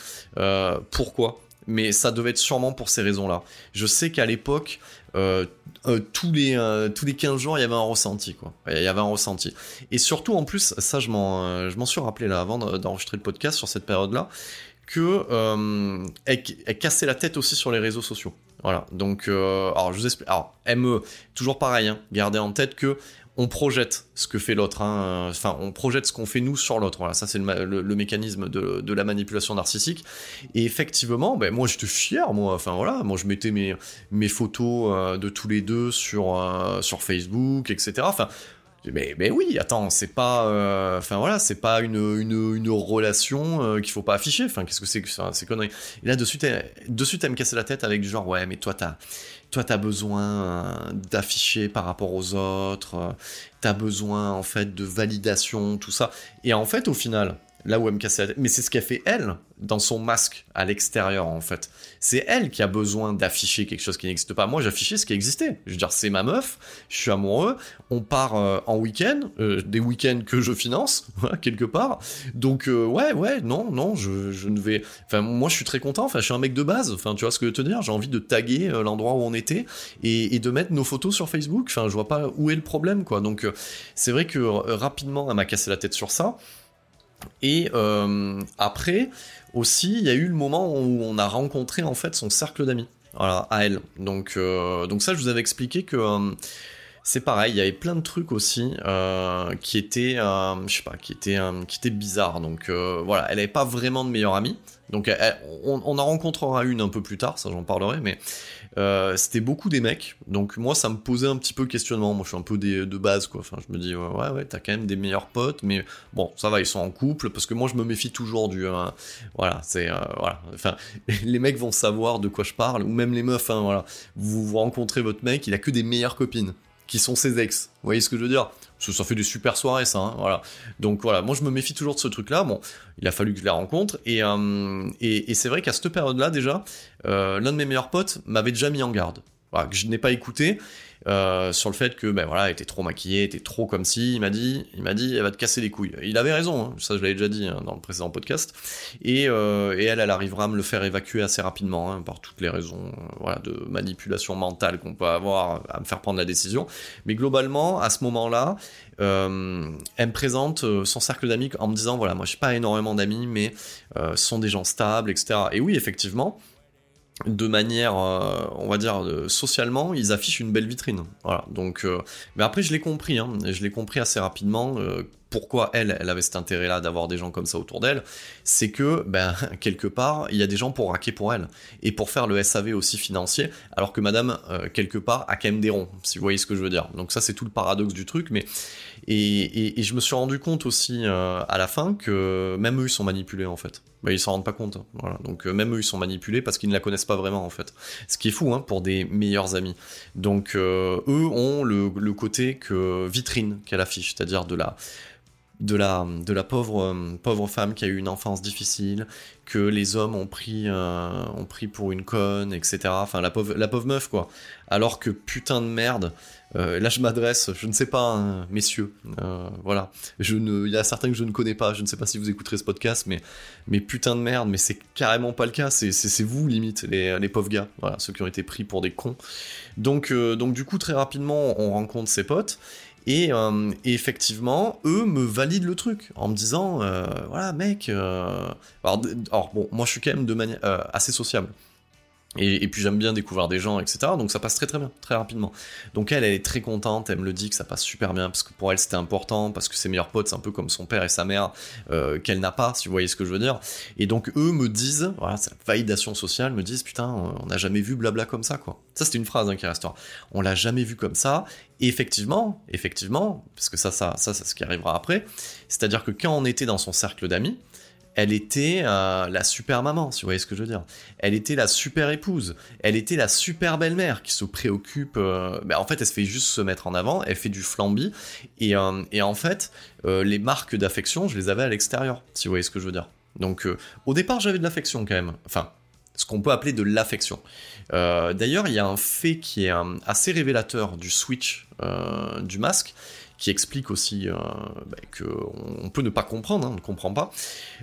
pourquoi mais ça devait être sûrement pour ces raisons-là. Je sais qu'à l'époque, euh, euh, tous, les, euh, tous les 15 jours, il y avait un ressenti, quoi. Il y avait un ressenti. Et surtout, en plus, ça, je m'en, suis rappelé là, avant d'enregistrer le podcast sur cette période-là, que elle, elle, cassait la tête aussi sur les réseaux sociaux. Voilà. Donc, alors, je vous explique. Alors, me, toujours pareil, hein, gardez en tête que on projette ce que fait l'autre, hein. enfin on projette ce qu'on fait nous sur l'autre. Voilà, ça c'est le, mécanisme de, la manipulation narcissique. Et effectivement, ben moi j'étais fier, moi. Enfin voilà, moi je mettais mes, photos euh, de tous les deux sur euh, sur Facebook, etc. Enfin mais, oui, attends, c'est pas, euh, enfin voilà, c'est pas une, une, relation qu'il faut pas afficher. Enfin, qu'est-ce que c'est que ça, c'est conneries? Et là, dessus, dessus, t'as me casser la tête avec du genre, ouais, mais toi, t'as, toi, tu as besoin euh, d'afficher par rapport aux autres, euh, tu as besoin en fait de validation, tout ça. Et en fait, au final, là où elle me cassait la tête. Mais c'est ce qu'elle fait elle dans son masque à l'extérieur en fait. C'est elle qui a besoin d'afficher quelque chose qui n'existe pas. Moi j'affichais ce qui existait. Je veux dire c'est ma meuf, je suis amoureux, on part euh, en week-end, euh, des week-ends que je finance quelque part. Donc euh, ouais ouais non non je, je, ne vais. Enfin moi je suis très content. Enfin je suis un mec de base. Enfin tu vois ce que je veux te dire? J'ai envie de taguer l'endroit où on était et, et, de mettre nos photos sur Facebook. Enfin je vois pas où est le problème quoi. Donc c'est vrai que rapidement elle m'a cassé la tête sur ça. Et euh, après, aussi, il y a eu le moment où on a rencontré en fait son cercle d'amis, à elle. Donc, euh, donc ça, je vous avais expliqué que euh, c'est pareil, il y avait plein de trucs aussi qui étaient, je sais pas, qui étaient, qui étaient bizarres. Donc voilà, elle n'avait pas vraiment de meilleure amie. Donc on, en rencontrera une un peu plus tard, ça j'en parlerai, mais euh, c'était beaucoup des mecs, donc moi ça me posait un petit peu questionnement. Moi je suis un peu de base quoi. Enfin je me dis ouais ouais t'as quand même des meilleurs potes, mais bon ça va ils sont en couple parce que moi je me méfie toujours du euh, voilà c'est euh, voilà. Enfin les mecs vont savoir de quoi je parle ou même les meufs hein, voilà. Vous, vous rencontrez votre mec, il a que des meilleures copines qui sont ses ex. Vous voyez ce que je veux dire? Ça fait des super soirées, ça. Hein, voilà. Donc voilà, moi je me méfie toujours de ce truc-là. Bon, il a fallu que je les rencontre. Et, euh, et, c'est vrai qu'à cette période-là, déjà, euh, l'un de mes meilleurs potes m'avait déjà mis en garde. Voilà, que je n'ai pas écouté. Euh, sur le fait que ben voilà, elle était trop maquillée, était trop comme si. Il m'a dit, il m'a dit, elle va te casser les couilles. Il avait raison, hein, ça je l'avais déjà dit hein, dans le précédent podcast. Et, euh, et, elle, elle arrivera à me le faire évacuer assez rapidement hein, par toutes les raisons, euh, voilà, de manipulation mentale qu'on peut avoir à me faire prendre la décision. Mais globalement, à ce moment-là, euh, elle me présente euh, son cercle d'amis en me disant voilà, moi je pas énormément d'amis, mais ce sont des gens stables, etc. Et oui, effectivement de manière, euh, on va dire, socialement, ils affichent une belle vitrine. Voilà. Donc, euh, mais après, je l'ai compris. Hein, je l'ai compris assez rapidement. Euh, pourquoi elle, elle avait cet intérêt-là d'avoir des gens comme ça autour d'elle, c'est que, ben, quelque part, il y a des gens pour raquer pour elle et pour faire le SAV aussi financier, alors que Madame, quelque part, a quand même des ronds, si vous voyez ce que je veux dire. Donc ça, c'est tout le paradoxe du truc, mais et, je me suis rendu compte aussi à la fin que même eux ils sont manipulés en fait. Bah, ils s'en rendent pas compte. Hein. Donc euh, même eux, ils sont manipulés parce qu'ils ne la connaissent pas vraiment en fait. Ce qui est fou hein, pour des meilleurs amis. Donc euh, eux ont le, côté que vitrine qu'elle affiche, c'est-à-dire de la de la, de la pauvre, euh, pauvre femme qui a eu une enfance difficile, que les hommes ont pris, euh, ont pris pour une conne, etc. Enfin, la pauvre, la pauvre meuf, quoi. Alors que putain de merde, euh, là je m'adresse, je ne sais pas, hein, messieurs, voilà. Je ne, il y a certains que je ne connais pas, je ne sais pas si vous écouterez ce podcast, mais, mais putain de merde, mais c'est carrément pas le cas, c'est, vous limite, les, les pauvres gars, voilà, ceux qui ont été pris pour des cons. Donc, donc du coup, très rapidement, on rencontre ses potes, euh, et, effectivement, eux me valident le truc en me disant, euh, voilà, mec. Euh, alors, bon, moi je suis quand même de manière assez sociable. Et, puis j'aime bien découvrir des gens, etc. Donc ça passe très très bien, très rapidement. Donc elle, elle est très contente, elle me le dit que ça passe super bien, parce que pour elle c'était important, parce que ses meilleurs potes, c'est un peu comme son père et sa mère, euh, qu'elle n'a pas, si vous voyez ce que je veux dire. Et donc eux me disent, voilà, c'est la validation sociale, me disent, putain, on n'a jamais vu blabla comme ça, quoi. Ça c'était une phrase hein, qui restera. On l'a jamais vu comme ça. Et effectivement, effectivement, parce que ça, ça, ça, c'est ce qui arrivera après, c'est-à-dire que quand on était dans son cercle d'amis, elle était euh, la super maman, si vous voyez ce que je veux dire. Elle était la super épouse. Elle était la super belle-mère qui se préoccupe. Euh, ben, en fait, elle se fait juste se mettre en avant. Elle fait du flambi. Et, euh, et en fait, les marques d'affection, je les avais à l'extérieur, si vous voyez ce que je veux dire. Donc, au départ, j'avais de l'affection quand même. Enfin, ce qu'on peut appeler de l'affection. D'ailleurs, il y a un fait qui est assez révélateur du switch du masque qui explique aussi euh, bah, qu'on peut ne pas comprendre, hein, on ne comprend pas.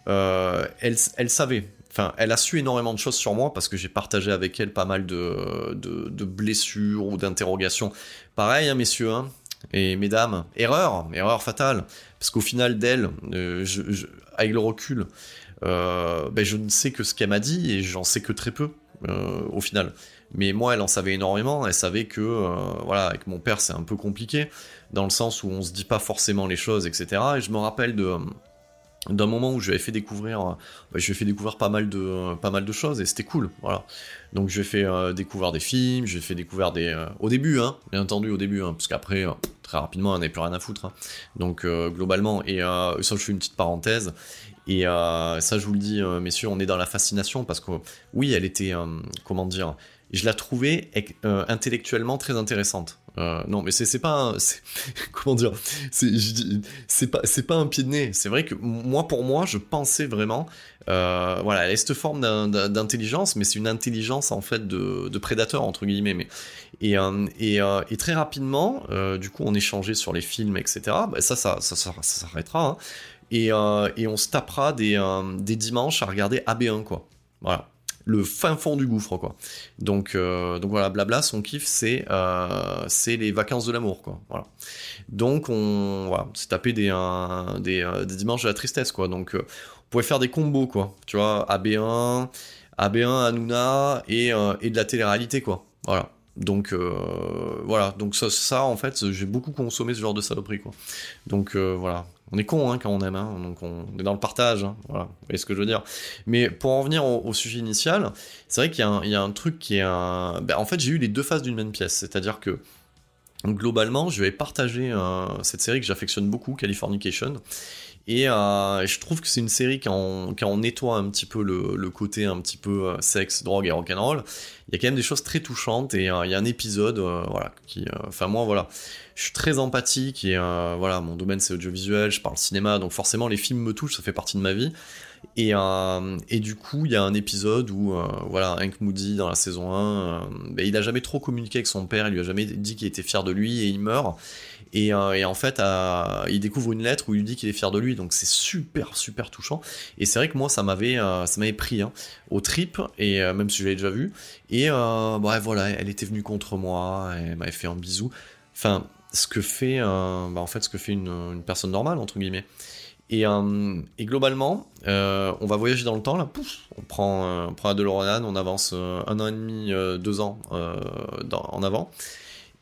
Euh, elle, elle savait, enfin, elle a su énormément de choses sur moi parce que j'ai partagé avec elle pas mal de, blessures ou d'interrogations. Pareil, hein, messieurs, hein, et mesdames, erreur, erreur fatale, parce qu'au final d'elle, euh, avec le recul, ben, je ne sais que ce qu'elle m'a dit et j'en sais que très peu au final. Mais moi, elle en savait énormément. Elle savait que, voilà, avec mon père, c'est un peu compliqué dans le sens où on se dit pas forcément les choses, etc. Et je me rappelle de d'un moment où je lui ai fait découvrir, euh, bah, je lui ai fait découvrir pas mal de, pas mal de choses et c'était cool, voilà. Donc je lui ai fait euh, découvrir des films, je lui ai fait découvrir des, euh, au début, hein, bien entendu au début, hein, parce qu'après très rapidement on n'avait plus rien à foutre. Hein. Donc globalement et ça je fais une petite parenthèse et ça je vous le dis messieurs, on est dans la fascination parce que oui elle était, comment dire, je la trouvais intellectuellement très intéressante. Euh, non, mais c'est pas un, comment dire, c'est pas c'est pas un pied de nez. C'est vrai que moi pour moi, je pensais vraiment, euh, voilà, elle cette forme d'intelligence, mais c'est une intelligence en fait de, de, prédateur entre guillemets. Mais et euh, et, et, très rapidement, du coup, on échangeait sur les films, etc. Bah, ça, ça, ça, ça, s'arrêtera. Hein. Et, et on se tapera des des dimanches à regarder AB1 quoi. Voilà le fin fond du gouffre, quoi. Donc, euh, donc voilà, blabla, son kiff, c'est euh, c'est les vacances de l'amour, quoi. Voilà. Donc on, voilà, s'est tapé euh, des, dimanches de la tristesse, quoi. Donc on pouvait faire des combos, quoi. Tu vois, AB1, AB1, Hanouna et, et de la télé-réalité, quoi. Voilà. Donc voilà, donc ça, ça en fait, j'ai beaucoup consommé ce genre de saloperie quoi. Donc voilà, on est con hein, quand on aime, hein, donc on est dans le partage, hein, voilà, vous voyez ce que je veux dire. Mais pour en venir au, sujet initial, c'est vrai qu'il y, a un truc qui est un... Ben, en fait, j'ai eu les deux faces d'une même pièce, c'est-à-dire que globalement, je vais partager euh, cette série que j'affectionne beaucoup, Californication, et euh, je trouve que c'est une série qui en, nettoie un petit peu le, côté un petit peu euh, sexe, drogue et rock'n'roll. Il y a quand même des choses très touchantes et il y a un épisode, voilà, qui, enfin moi voilà, je suis très empathique et euh, voilà, mon domaine c'est audiovisuel, je parle cinéma, donc forcément les films me touchent, ça fait partie de ma vie. Et, euh, du coup, il y a un épisode où, euh, voilà, Hank Moody dans la saison 1, ben, il a jamais trop communiqué avec son père, il lui a jamais dit qu'il était fier de lui et il meurt. Et, et en fait, il découvre une lettre où il lui dit qu'il est fier de lui, donc c'est super, super touchant. Et c'est vrai que moi, ça m'avait, ça m'avait pris hein, au trip, et même si je l'avais déjà vu. Et bref, voilà, elle était venue contre moi, elle m'avait fait un bisou. Enfin, ce que fait, bah, en fait, ce que fait une, personne normale, entre guillemets. Et, euh, globalement, euh, on va voyager dans le temps, là, on prend, euh, on prend la DeLorean, on avance un an et demi, deux ans en avant.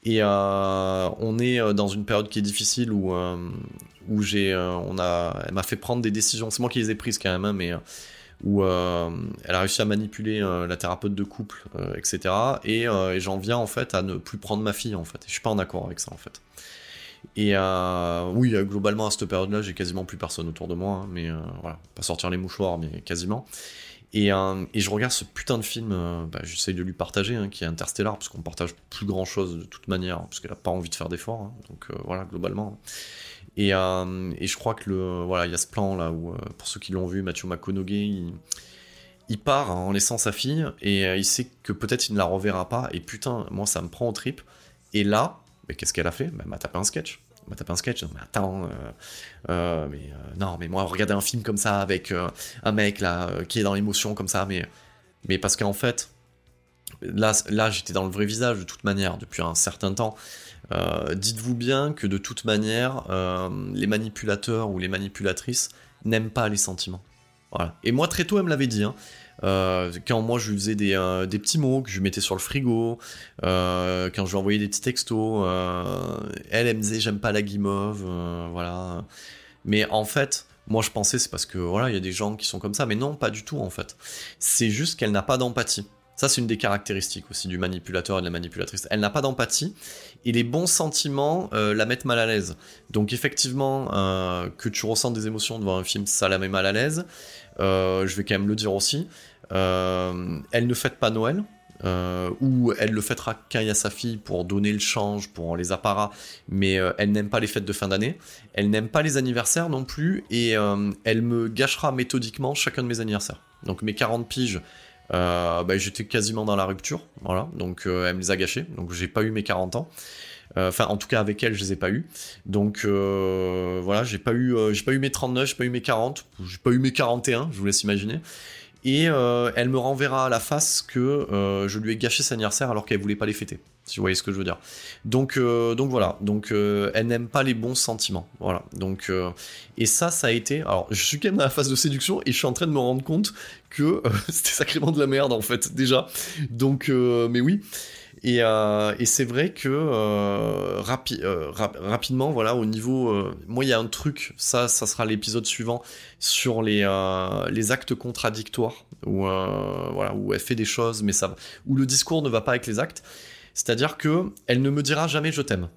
Et on est dans une période qui est difficile où, où j'ai, on a, elle m'a fait prendre des décisions. C'est moi qui les ai prises quand même, hein, mais où euh, elle a réussi à manipuler euh, la thérapeute de couple, euh, etc. Et, j'en viens en fait à ne plus prendre ma fille en fait. je suis pas en accord avec ça en fait. Et oui, globalement à cette période-là, j'ai quasiment plus personne autour de moi, hein, mais voilà, pas sortir les mouchoirs, mais quasiment. Et, je regarde ce putain de film, bah, j'essaye de lui partager, hein, qui est Interstellar, parce qu'on partage plus grand chose de toute manière, parce qu'elle a pas envie de faire d'efforts, donc voilà, globalement. Euh, et, je crois que voilà, il y a ce plan là où, euh, pour ceux qui l'ont vu, Mathieu McConaughey, il, part en laissant sa fille et euh, il sait que peut-être il ne la reverra pas. Et putain, moi ça me prend au trip. Et là, qu'est-ce qu'elle a fait? Bah, Elle m'a tapé un sketch. Elle m'a tapé un sketch. Mais attends, mais non, mais moi regarder un film comme ça avec un mec là qui est dans l'émotion comme ça, mais mais parce qu'en fait, là, là j'étais dans le vrai visage de toute manière depuis un certain temps. Euh, dites-vous bien que de toute manière, euh, les manipulateurs ou les manipulatrices n'aiment pas les sentiments. Voilà. Et moi, très tôt, elle me l'avait dit. Hein. Euh, quand moi je lui faisais des, petits mots que je mettais sur le frigo, quand je lui envoyais des petits textos, elle, elle me disait j'aime pas la guimauve, voilà. Mais en fait, moi je pensais c'est parce que voilà, il y a des gens qui sont comme ça, mais non, pas du tout en fait. C'est juste qu'elle n'a pas d'empathie. Ça, c'est une des caractéristiques aussi du manipulateur et de la manipulatrice. Elle n'a pas d'empathie et les bons sentiments euh, la mettent mal à l'aise. Donc, effectivement, euh, que tu ressens des émotions devant un film, ça la met mal à l'aise. Euh, je vais quand même le dire aussi. elle ne fête pas Noël. ou elle le fêtera quand sa fille pour donner le change pour les apparats, mais elle n'aime pas les fêtes de fin d'année, elle n'aime pas les anniversaires non plus, et elle me gâchera méthodiquement chacun de mes anniversaires. Donc mes 40 piges, euh, bah, j'étais quasiment dans la rupture, voilà, donc euh, elle me les a gâchés, donc j'ai pas eu mes 40 ans. Euh, enfin, en tout cas, avec elle, je les ai pas eu. Donc, voilà, j'ai pas eu, j'ai pas eu mes 39, j'ai pas eu mes 40, j'ai pas eu mes 41, je vous laisse imaginer. Et elle me renverra à la face que je lui ai gâché son anniversaire alors qu'elle voulait pas les fêter si vous voyez ce que je veux dire. Donc, euh, donc voilà, donc euh, elle n'aime pas les bons sentiments, voilà. Donc euh, et ça, ça a été. Alors, je suis quand même dans la phase de séduction et je suis en train de me rendre compte que c'était sacrément de la merde en fait déjà. Donc, mais oui. Et, et c'est vrai que rapidement, voilà, au niveau, moi il y a un truc, ça, ça sera l'épisode suivant sur les actes contradictoires où voilà où elle fait des choses, mais ça, où le discours ne va pas avec les actes. C'est-à-dire que elle ne me dira jamais je t'aime.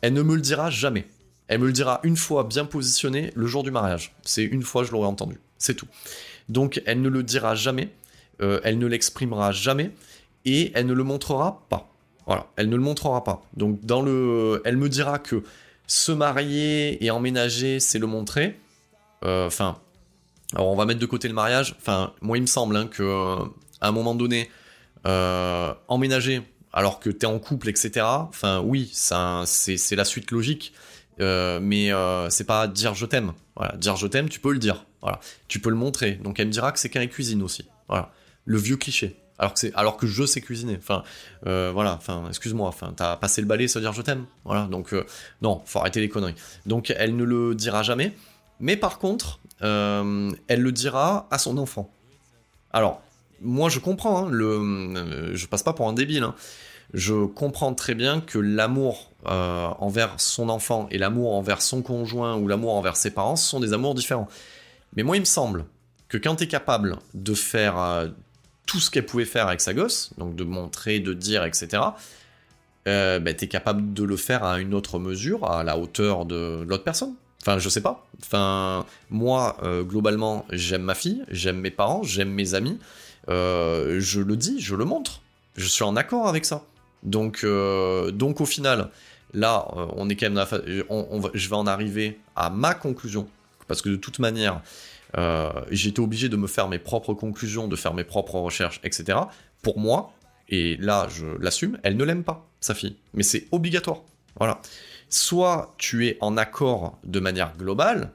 Elle ne me le dira jamais. Elle me le dira une fois bien positionné le jour du mariage. C'est une fois je l'aurai entendu. C'est tout. Donc elle ne le dira jamais. Euh, elle ne l'exprimera jamais et elle ne le montrera pas. Voilà, elle ne le montrera pas. Donc dans le, elle me dira que se marier et emménager, c'est le montrer. Euh, enfin, alors on va mettre de côté le mariage. Enfin, moi il me semble hein, que euh, à un moment donné, euh, emménager alors que t'es en couple, etc. Enfin, oui, c'est la suite logique. mais c'est pas dire je t'aime. Voilà, dire je t'aime, tu peux le dire. Voilà, tu peux le montrer. Donc elle me dira que c'est qu'un cuisine aussi. Voilà, le vieux cliché alors que je sais cuisiner. Enfin euh, voilà enfin excuse-moi enfin t'as passé le balai ça veut dire je t'aime. Voilà donc euh, non faut arrêter les conneries. Donc elle ne le dira jamais. Mais par contre euh, elle le dira à son enfant. Alors moi je comprends hein, le je passe pas pour un débile hein. je comprends très bien que l'amour envers son enfant et l'amour envers son conjoint ou l'amour envers ses parents sont des amours différents. Mais moi il me semble que quand tu es capable de faire tout ce qu'elle pouvait faire avec sa gosse, donc de montrer, de dire, etc., euh, bah, t'es capable de le faire à une autre mesure, à la hauteur de l'autre personne. Enfin, je sais pas. Enfin, moi, euh, globalement, j'aime ma fille, j'aime mes parents, j'aime mes amis. Euh, je le dis, je le montre. Je suis en accord avec ça. Donc, euh, donc au final, là, on est quand même je vais en arriver à ma conclusion. Parce que de toute manière, j'étais obligé de me faire mes propres conclusions, de faire mes propres recherches, etc. Pour moi, et là je l'assume, elle ne l'aime pas, sa fille. Mais c'est obligatoire. Voilà. Soit tu es en accord de manière globale,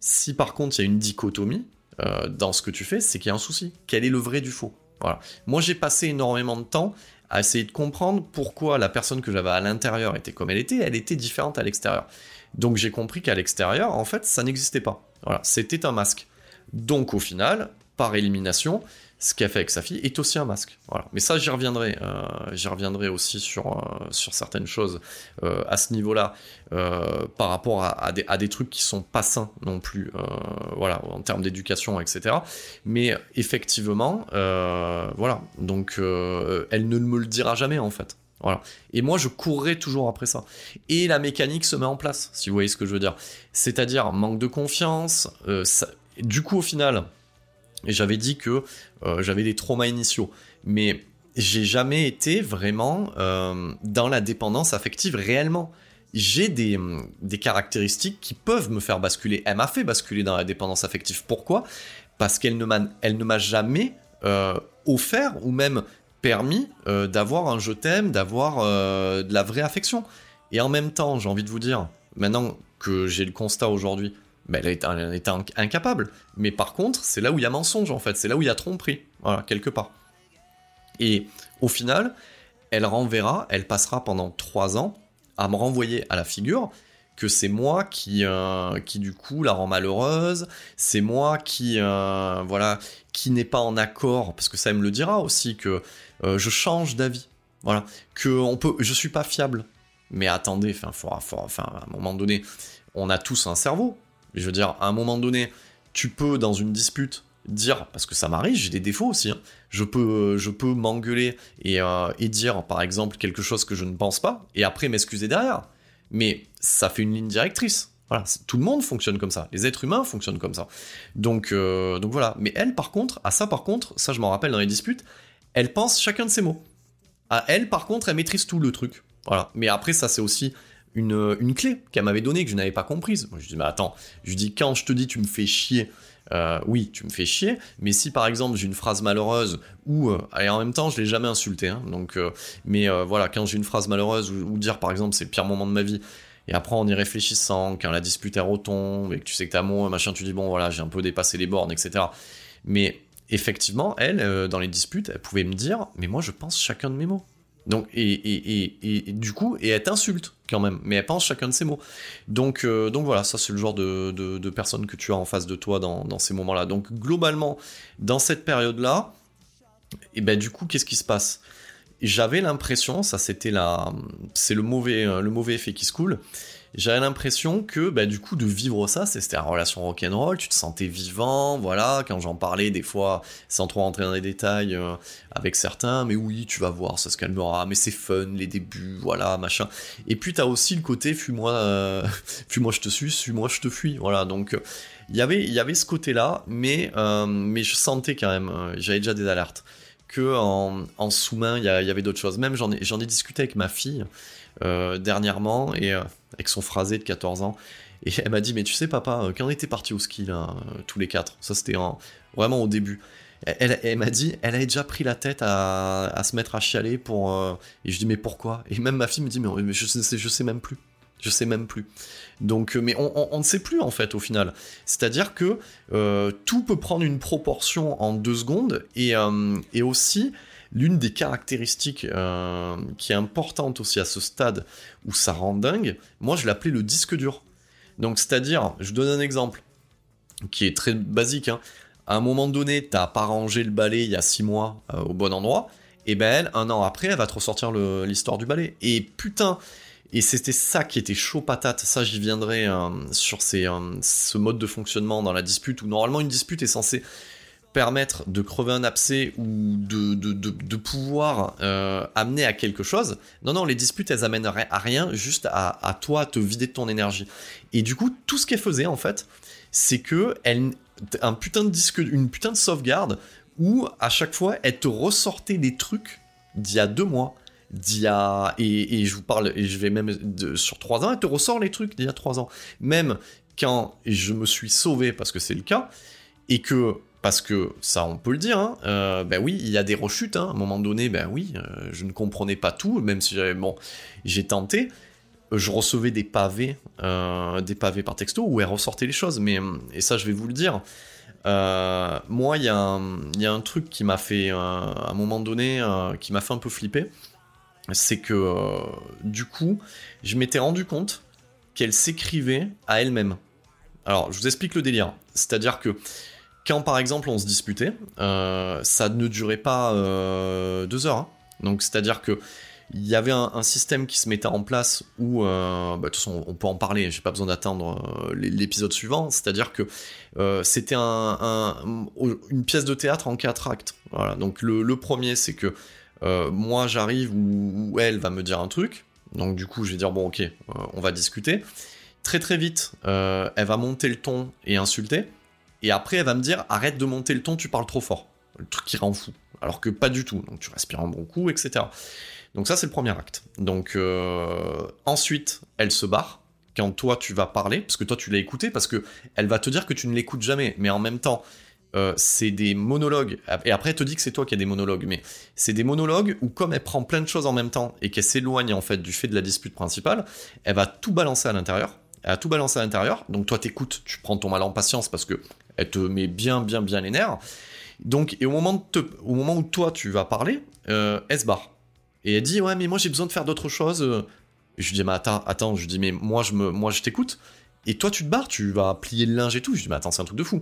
si par contre il y a une dichotomie euh, dans ce que tu fais, c'est qu'il y a un souci. Quel est le vrai du faux? Voilà. Moi j'ai passé énormément de temps à essayer de comprendre pourquoi la personne que j'avais à l'intérieur était comme elle était, elle était différente à l'extérieur. Donc j'ai compris qu'à l'extérieur, en fait, ça n'existait pas. Voilà, c'était un masque. Donc au final, par élimination, ce qu'elle fait avec sa fille est aussi un masque. Voilà. Mais ça, j'y reviendrai. Euh, j'y reviendrai aussi sur, euh, certaines choses euh, à ce niveau-là, par rapport à, des, trucs qui sont pas sains non plus, voilà, en termes d'éducation, etc. Mais effectivement, voilà. Donc, elle ne me le dira jamais en fait. Voilà. Et moi, je courrai toujours après ça. Et la mécanique se met en place, si vous voyez ce que je veux dire. C'est-à-dire manque de confiance, du coup, au final, j'avais dit que euh, j'avais des traumas initiaux, mais j'ai jamais été vraiment euh, dans la dépendance affective réellement. J'ai des, caractéristiques qui peuvent me faire basculer. Elle m'a fait basculer dans la dépendance affective. Pourquoi? Parce qu'elle ne m'a, elle ne m'a jamais euh, offert ou même permis d'avoir un je t'aime, d'avoir de la vraie affection. Et en même temps, j'ai envie de vous dire, maintenant que j'ai le constat aujourd'hui, elle, était, incapable. Mais par contre, c'est là où il y a mensonge en fait, c'est là où il y a tromperie, voilà, quelque part. Et au final, elle renverra, elle passera pendant trois ans à me renvoyer à la figure que c'est moi qui, euh, qui du coup la rend malheureuse, c'est moi qui, euh, voilà, qui n'est pas en accord, parce que ça elle me le dira aussi que euh, je change d'avis, voilà, que on peut, je suis pas fiable. Mais attendez, enfin, à un moment donné, on a tous un cerveau, je veux dire, à un moment donné, tu peux, dans une dispute, dire, parce que ça m'arrive, j'ai des défauts aussi, hein, je peux, je peux m'engueuler et, euh, et, dire, par exemple, quelque chose que je ne pense pas, et après m'excuser derrière. Mais ça fait une ligne directrice. Voilà, tout le monde fonctionne comme ça. Les êtres humains fonctionnent comme ça. Donc, euh, donc voilà. Mais elle, par contre, à ça, par contre, ça, je m'en rappelle dans les disputes, elle pense chacun de ses mots. À elle, par contre, elle maîtrise tout le truc. Voilà. Mais après, ça, c'est aussi une, clé qu'elle m'avait donnée que je n'avais pas comprise. Moi, je dis, mais attends, je dis, quand je te dis tu me fais chier, euh, oui, tu me fais chier, mais si par exemple j'ai une phrase malheureuse ou, euh, et en même temps je l'ai jamais insulté, hein, donc, euh, mais voilà, quand j'ai une phrase malheureuse ou, dire par exemple c'est le pire moment de ma vie, et après en y réfléchissant, quand la dispute est retombe et que tu sais que t'as amoureux, machin, tu dis bon voilà, j'ai un peu dépassé les bornes, etc. Mais effectivement, elle, dans les disputes, elle pouvait me dire, mais moi je pense chacun de mes mots. Donc, et, du coup, et elle t'insulte quand même, mais elle pense chacun de ses mots. Donc, euh, donc voilà, ça c'est le genre de, de, personne que tu as en face de toi dans, ces moments-là. Donc globalement, dans cette période-là, et ben du coup, qu'est-ce qui se passe? J'avais l'impression, ça c'était la, c'est le mauvais, le mauvais effet qui se coule j'avais l'impression que bah, du coup de vivre ça, c'était une relation rock'n'roll, tu te sentais vivant, voilà, quand j'en parlais des fois, sans trop rentrer dans les détails euh, avec certains, mais oui, tu vas voir, ça se calmera, mais c'est fun, les débuts, voilà, machin. Et puis t'as aussi le côté fuis-moi, euh, fuis-moi je te suis, suis-moi je te fuis, voilà, donc il y avait, y avait ce côté-là, mais, euh, mais je sentais quand même, j'avais déjà des alertes, que en, sous-main, il y, avait d'autres choses. Même j'en ai, ai discuté avec ma fille dernièrement, et avec son phrasé de 14 ans. Et elle m'a dit, mais tu sais, papa, quand on était partis au ski, là, tous les quatre, ça c'était vraiment au début, elle, m'a dit, elle avait déjà pris la tête à, se mettre à chialer pour. Euh, et je dis, mais pourquoi? Et même ma fille me dit, mais, je, sais, je sais même plus. Je sais même plus. Donc, euh, mais on, ne sait plus en fait au final. C'est-à-dire que euh, tout peut prendre une proportion en deux secondes et, et aussi l'une des caractéristiques qui est importante aussi à ce stade où ça rend dingue. Moi, je l'appelais le disque dur. Donc, c'est-à-dire, je donne un exemple qui est très basique. Hein à un moment donné, t'as pas rangé le balai il y a six mois euh, au bon endroit, et ben elle, un an après, elle va te ressortir l'histoire du balai. Et putain, et c'était ça qui était chaud patate. Ça, j'y viendrai euh, sur euh, ce mode de fonctionnement dans la dispute, où normalement une dispute est censée permettre de crever un abcès ou de, de, pouvoir amener à quelque chose. Non, non, les disputes, elles amènent à rien, juste à, à toi te vider de ton énergie. Et du coup, tout ce qu'elle faisait, en fait, c'est que elle, un putain de disque, une putain de sauvegarde où à chaque fois elle te ressortait des trucs d'il y a deux mois, d'il y a et, je vous parle et je vais même sur trois ans, elle te ressort les trucs d'il y a trois ans. Même quand je me suis sauvé parce que c'est le cas et que parce que ça on peut le dire, hein, euh, ben oui, il y a des rechutes. Hein, à un moment donné, ben oui, euh, je ne comprenais pas tout, même si bon, j'ai tenté je recevais des pavés, euh, des pavés par texto où elle ressortait les choses. Mais et ça, je vais vous le dire. Moi, il y, a un truc qui m'a fait, à un moment donné, qui m'a fait un peu flipper. C'est que, du coup, je m'étais rendu compte qu'elle s'écrivait à elle-même. Alors, je vous explique le délire. C'est-à-dire que par exemple, on se disputait, ça ne durait pas deux heures. Hein. Donc, c'est-à-dire que il y avait un, système qui se mettait en place où, euh, bah, on peut en parler, j'ai pas besoin d'attendre euh, l'épisode suivant, c'est-à-dire que euh, c'était un, une pièce de théâtre en quatre actes. Donc le, premier, c'est que moi j'arrive où, elle va me dire un truc, donc du coup je vais dire bon ok, on va discuter. Très très vite, elle va monter le ton et insulter, et après elle va me dire arrête de monter le ton, tu parles trop fort. Le truc qui rend fou. Alors que pas du tout, donc tu respires un bon coup, etc. Donc ça c'est le premier acte. Donc euh, ensuite elle se barre quand toi tu vas parler parce que toi tu l'as écouté parce que elle va te dire que tu ne l'écoutes jamais, mais en même temps euh, c'est des monologues et après elle te dit que c'est toi qui as des monologues, mais c'est des monologues où comme elle prend plein de choses en même temps et qu'elle s'éloigne en fait du fait de la dispute principale, elle va tout balancer à l'intérieur. Elle va tout balancer à l'intérieur. Donc toi t'écoutes, tu prends ton mal en patience parce que elle te met bien bien bien les nerfs. Donc et au moment, où toi tu vas parler, euh, elle se barre. Et elle dit ouais mais moi j'ai besoin de faire d'autres choses. Je lui dis mais attends, attends, je dis mais moi je je t'écoute. Et toi tu te barres, tu vas plier le linge et tout. Je dis mais attends c'est un truc de fou.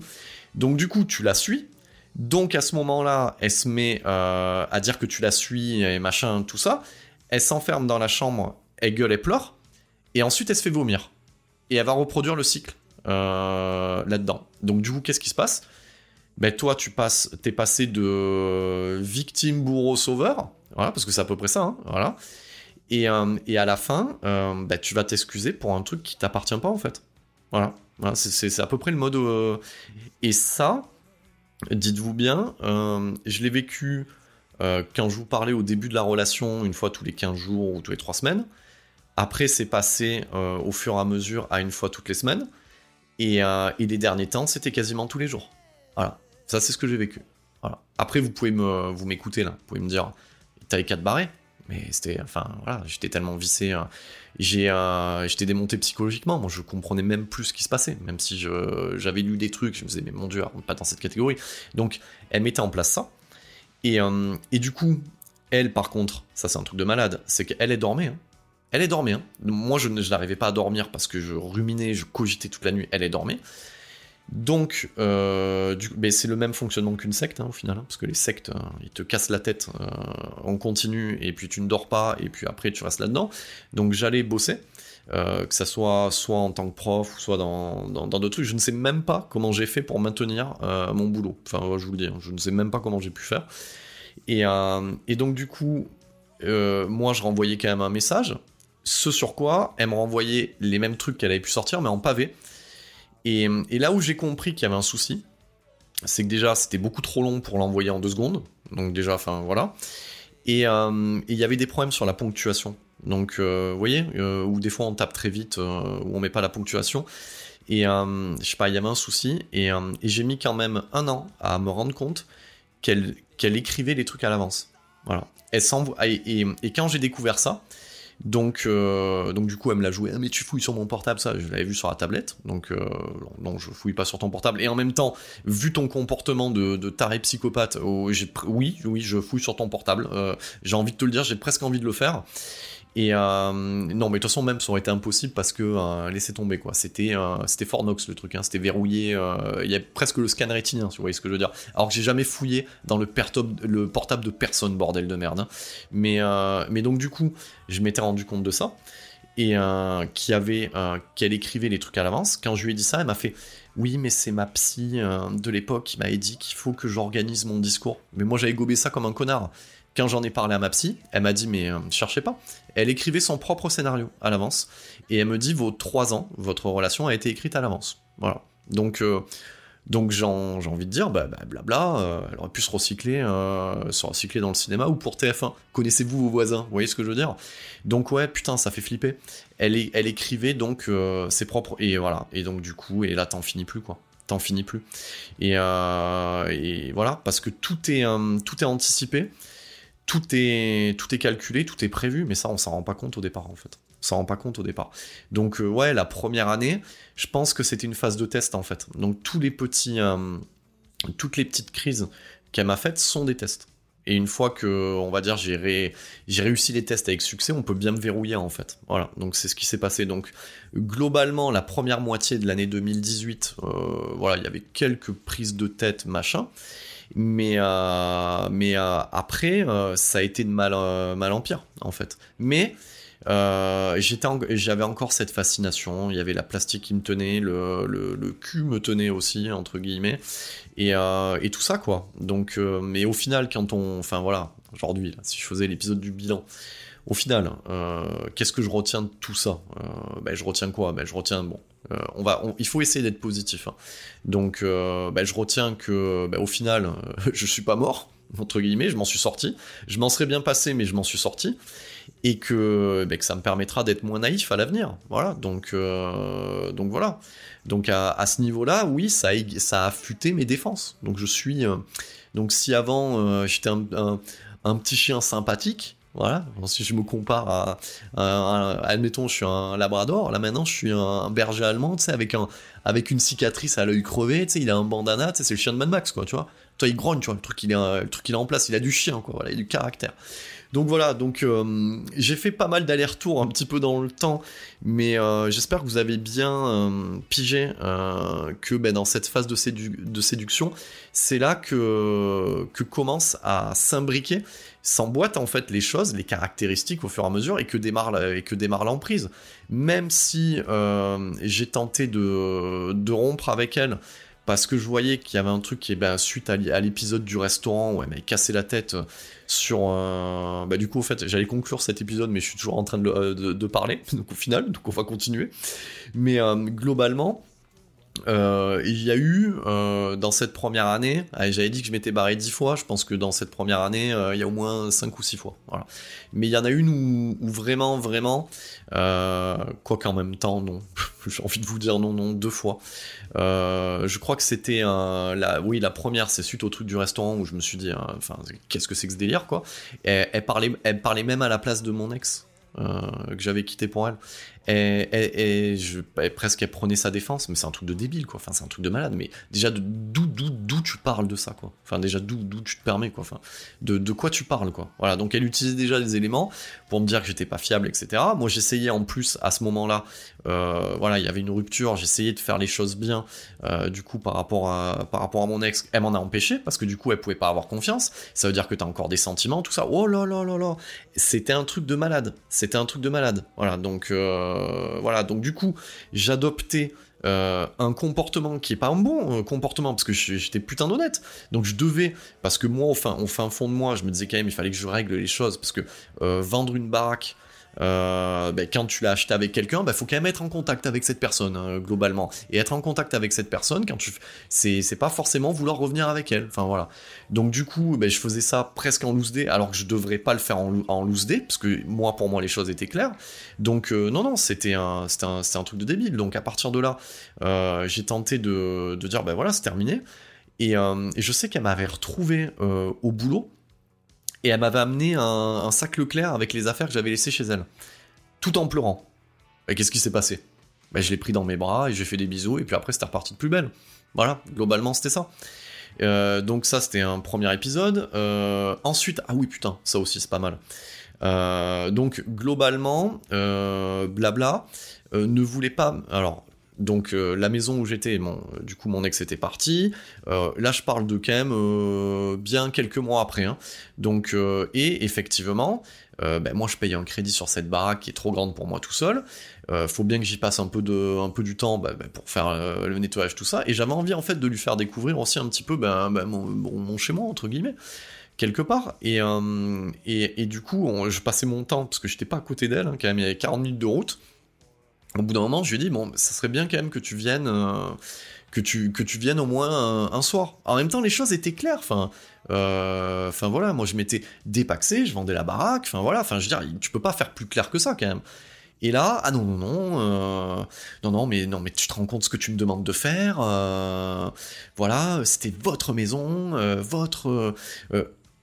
Donc du coup tu la suis. Donc à ce moment-là, elle se met euh, à dire que tu la suis et machin, tout ça. Elle s'enferme dans la chambre, elle gueule, elle pleure. Et ensuite elle se fait vomir. Et elle va reproduire le cycle euh, là-dedans. Donc du coup qu'est-ce qui se passe? Ben toi tu passes, t'es passé de victime bourreau sauveur voilà, parce que c'est à peu près ça. Hein, voilà. Et, euh, et, à la fin, euh, bah, tu vas t'excuser pour un truc qui t'appartient pas en fait. Voilà, c'est à peu près le mode. Et ça, dites-vous bien, je l'ai vécu quand je vous parlais au début de la relation, une fois tous les 15 jours ou tous les 3 semaines. Après, c'est passé au fur et à mesure à une fois toutes les semaines. Et, et les derniers temps, c'était quasiment tous les jours. Voilà, ça c'est ce que j'ai vécu. Après, vous pouvez me, vous m'écouter là, vous pouvez me dire, t'avais qu'à te barrer. Mais c'était, enfin, voilà, j'étais tellement vissé. Hein. J'ai, euh, j'étais démonté psychologiquement. Moi, je comprenais même plus ce qui se passait. Même si j'avais lu des trucs, je me disais, mais mon dieu, pas dans cette catégorie. Donc, elle mettait en place ça. Et, euh, et du coup, elle, par contre, ça c'est un truc de malade, c'est qu'elle est dormée. Hein. Elle est dormée. Hein. Moi, je, n'arrivais pas à dormir parce que je ruminais, je cogitais toute la nuit. Elle est dormée. Donc, euh, c'est le même fonctionnement qu'une secte, hein, au final, hein, parce que les sectes, ils te cassent la tête euh, en continu, et puis tu ne dors pas, et puis après tu restes là-dedans. Donc j'allais bosser, euh, que ça soit soit en tant que prof, ou soit dans d'autres trucs. Je ne sais même pas comment j'ai fait pour maintenir mon boulot. Enfin, je vous le dis, je ne sais même pas comment j'ai pu faire. Et, donc, du coup, moi, je renvoyais quand même un message, ce sur quoi elle me renvoyait les mêmes trucs qu'elle avait pu sortir, mais en pavé. Et, là où j'ai compris qu'il y avait un souci, c'est que déjà c'était beaucoup trop long pour l'envoyer en deux secondes. Donc déjà, enfin voilà. Et il y avait des problèmes sur la ponctuation. Donc, vous voyez, où des fois on tape très vite, où on met pas la ponctuation. Et je sais pas, il y avait un souci. Et, j'ai mis quand même un an à me rendre compte qu'elle écrivait les trucs à l'avance. Voilà. Elle et, quand j'ai découvert ça, donc, euh, donc du coup, elle me l'a joué. Ah, mais tu fouilles sur mon portable, ça, je l'avais vu sur la tablette. Donc, euh, non, je fouille pas sur ton portable. Et en même temps, vu ton comportement de, de taré psychopathe, oh, oui, oui, je fouille sur ton portable. Euh, j'ai envie de te le dire, j'ai presque envie de le faire. Et euh, non, mais de toute façon, même ça aurait été impossible parce que euh, laissez tomber quoi. C'était euh, c'était Fornox le truc, hein. c'était verrouillé. Il y a presque le scan rétinien, si vous voyez ce que je veux dire. Alors que j'ai jamais fouillé dans le, le, portable de personne, bordel de merde. Hein. Mais, mais donc du coup, je m'étais rendu compte de ça et qui avait qu'elle écrivait les trucs à l'avance. Quand je lui ai dit ça, elle m'a fait oui, mais c'est ma psy de l'époque qui m'avait dit qu'il faut que j'organise mon discours. Mais moi j'avais gobé ça comme un connard. Quand j'en ai parlé à ma psy, elle m'a dit mais cherchez pas. Elle écrivait son propre scénario à l'avance. Et elle me dit, vos trois ans, votre relation a été écrite à l'avance. Voilà. Donc, euh, donc j'ai envie de dire, bah, bah blabla, euh, elle aurait pu se recycler, euh, se recycler dans le cinéma ou pour TF1. Connaissez-vous vos voisins? Vous voyez ce que je veux dire? Donc ouais, putain, ça fait flipper. Elle, elle écrivait donc ses propres... Et voilà. Et donc du coup, et là, t'en finis plus, quoi t'en finis plus. Et, et, voilà, parce que tout est, tout est anticipé tout est, calculé, tout est prévu, mais ça, on s'en rend pas compte au départ, en fait. On s'en rend pas compte au départ. Donc, euh, ouais, la première année, je pense que c'était une phase de test, en fait. Donc, tous les petits, euh, toutes les petites crises qu'elle m'a faites sont des tests. Et une fois que, on va dire, j'ai, j'ai réussi les tests avec succès, on peut bien me verrouiller, en fait. Voilà, donc c'est ce qui s'est passé. Donc, globalement, la première moitié de l'année 2018, euh, voilà, il y avait quelques prises de tête, machin. Mais, euh, euh, après, euh, ça a été de mal, mal en pire, en fait. Mais j'avais encore cette fascination. Il y avait la plastique qui me tenait, le, le, cul me tenait aussi, entre guillemets. Et, et tout ça, quoi. Donc, mais au final, quand on. Enfin, voilà, aujourd'hui, si je faisais l'épisode du bilan au final, qu'est-ce que je retiens de tout ça? Ben, Je retiens quoi? Ben, Je retiens, bon, euh, on va, il faut essayer d'être positif. Hein. Donc, euh, bah, je retiens que, bah, au final, euh, je suis pas mort entre guillemets, je m'en suis sorti. Je m'en serais bien passé, mais je m'en suis sorti. Et que, bah, ça me permettra d'être moins naïf à l'avenir. Voilà, donc, donc voilà. Donc à, ce niveau-là, oui, ça a, ça a affûté mes défenses. Donc je suis. donc si avant j'étais un, petit chien sympathique, voilà, si je me compare à, admettons, je suis un labrador, là maintenant je suis un, berger allemand, tu sais, avec, un, avec une cicatrice à l'œil crevé, tu sais, il a un bandana, tu sais, c'est le chien de Mad Max, quoi, tu vois. Toi, il grogne, tu vois, le truc, il est, le truc, il est en place, il a du chien, quoi, voilà, il a du caractère. Donc voilà, donc euh, j'ai fait pas mal d'allers-retours un petit peu dans le temps, mais euh, j'espère que vous avez bien euh, pigé que ben, dans cette phase de, séduction, c'est là que, que commence à s'imbriquer, s'emboîtent en fait les choses, les caractéristiques au fur et à mesure, et que démarre, et l'emprise. Même si j'ai tenté de, de rompre avec elle, parce que je voyais qu'il y avait un truc qui ben, suite à l'épisode du restaurant elle m'avait cassé la tête sur un... Bah du coup, en fait, j'allais conclure cet épisode, mais je suis toujours en train de, euh, parler, donc au final, donc on va continuer. Mais euh, globalement, euh, il y a eu dans cette première année, j'avais dit que je m'étais barré dix fois, je pense que dans cette première année, il y a au moins cinq ou six fois. Mais il y en a une où, vraiment, vraiment, quoi qu'en même temps, non, j'ai envie de vous dire non, non, deux fois. Euh, je crois que c'était la, oui, la première, c'est suite au truc du restaurant où je me suis dit, enfin, qu'est-ce que c'est que ce délire, quoi. elle, parlait, elle parlait même à la place de mon ex. Euh, que j'avais quitté pour elle. Et, presque elle prenait sa défense, mais c'est un truc de débile, quoi. Enfin, c'est un truc de malade. Mais déjà, d'où, d'où, tu parles de ça, quoi? Enfin, déjà, d'où, d'où tu te permets, quoi? Enfin, de, de quoi tu parles, quoi? Voilà. Donc, elle utilisait déjà des éléments pour me dire que j'étais pas fiable, etc. Moi, j'essayais en plus à ce moment-là. Euh, voilà, il y avait une rupture. J'essayais de faire les choses bien. Euh, du coup, par rapport à par rapport à mon ex, elle m'en a empêché parce que du coup, elle pouvait pas avoir confiance. Ça veut dire que t'as encore des sentiments, tout ça. Oh là là là là. C'était un truc de malade. C'était un truc de malade. Voilà. Donc euh, voilà, donc du coup, j'adoptais euh, un comportement qui est pas un bon euh, comportement parce que j'étais putain d'honnête. Donc je devais parce que moi au fin, au fin fond de moi je me disais quand même il fallait que je règle les choses parce que vendre une baraque euh, ben, quand tu l'as acheté avec quelqu'un, il ben, faut quand même être en contact avec cette personne, hein, globalement. Et être en contact avec cette personne, quand tu, c'est, pas forcément vouloir revenir avec elle. Enfin voilà. Donc du coup, ben, je faisais ça presque en loose day, alors que je devrais pas le faire en, loose day, parce que moi, pour moi, les choses étaient claires. Donc euh, non, non, c'était un, truc de débile. Donc à partir de là, euh, j'ai tenté de, dire, ben voilà, c'est terminé. Et, euh, et je sais qu'elle m'avait retrouvé au boulot et elle m'avait amené un, sac Leclerc avec les affaires que j'avais laissées chez elle, tout en pleurant. Et qu'est-ce qui s'est passé? Ben, Je l'ai pris dans mes bras et j'ai fait des bisous, et puis après c'était reparti de plus belle. Voilà, globalement c'était ça. Euh, donc ça c'était un premier épisode. Euh, ensuite, ah oui putain, ça aussi c'est pas mal. Euh, donc globalement, blabla, ne voulait pas... Alors donc euh, la maison où j'étais, euh, du coup mon ex était parti. Euh, là je parle de quand même bien quelques mois après. Hein. Donc et effectivement, ben, moi je paye un crédit sur cette baraque qui est trop grande pour moi tout seul. faut bien que j'y passe un peu de, un peu du temps ben, ben, pour faire le nettoyage tout ça. Et j'avais envie en fait de lui faire découvrir aussi un petit peu mon, mon, chez moi entre guillemets quelque part. Et, et, et, du coup, je passais mon temps, parce que j'étais pas à côté d'elle, hein, quand même, il y avait 40 minutes de route au bout d'un moment, je lui ai dit, bon, ça serait bien quand même que tu viennes, euh, que, tu, que tu viennes au moins un, soir. En même temps, les choses étaient claires, enfin, euh, enfin voilà, moi je m'étais dépaxé, je vendais la baraque, enfin voilà, enfin je veux dire, tu peux pas faire plus clair que ça quand même. Et là, ah non, non, non, euh, non, non, mais non, mais tu te rends compte ce que tu me demandes de faire, voilà, c'était votre maison, votre,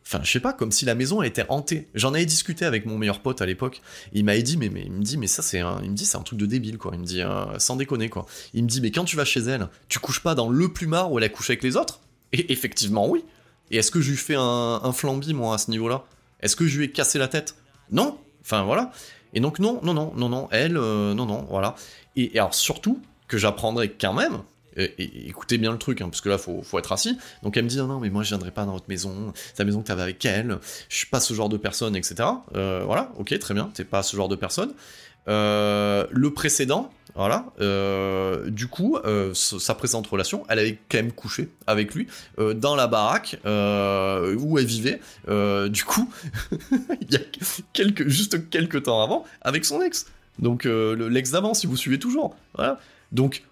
Enfin, je sais pas, comme si la maison était hantée. J'en avais discuté avec mon meilleur pote à l'époque. Il m'avait dit, mais, mais il me dit, mais ça c'est un, il me dit, c'est un truc de débile quoi. Il me dit, euh, sans déconner quoi. Il me dit, mais quand tu vas chez elle, tu couches pas dans le plumard où elle a couché avec les autres? Et effectivement, oui. Et est-ce que je lui fais un, un flambi moi à ce niveau-là? Est-ce que je lui ai cassé la tête? Non. Enfin voilà. Et donc non, non, non, non, non, elle, euh, non, non, voilà. et alors surtout que j'apprendrai quand même écoutez bien le truc, hein, parce que là, faut, faut être assis. Donc elle me dit, non, non, mais moi, je viendrai pas dans votre maison, la maison que t'avais avec elle, je suis pas ce genre de personne, etc. Euh, voilà, ok, très bien, t'es pas ce genre de personne. Euh, le précédent, voilà, euh, du coup, sa présente relation, elle avait quand même couché avec lui dans la baraque où elle vivait, du coup, il y a juste quelques temps avant, avec son ex. Donc l'ex d'avant, si vous suivez toujours. Voilà. Donc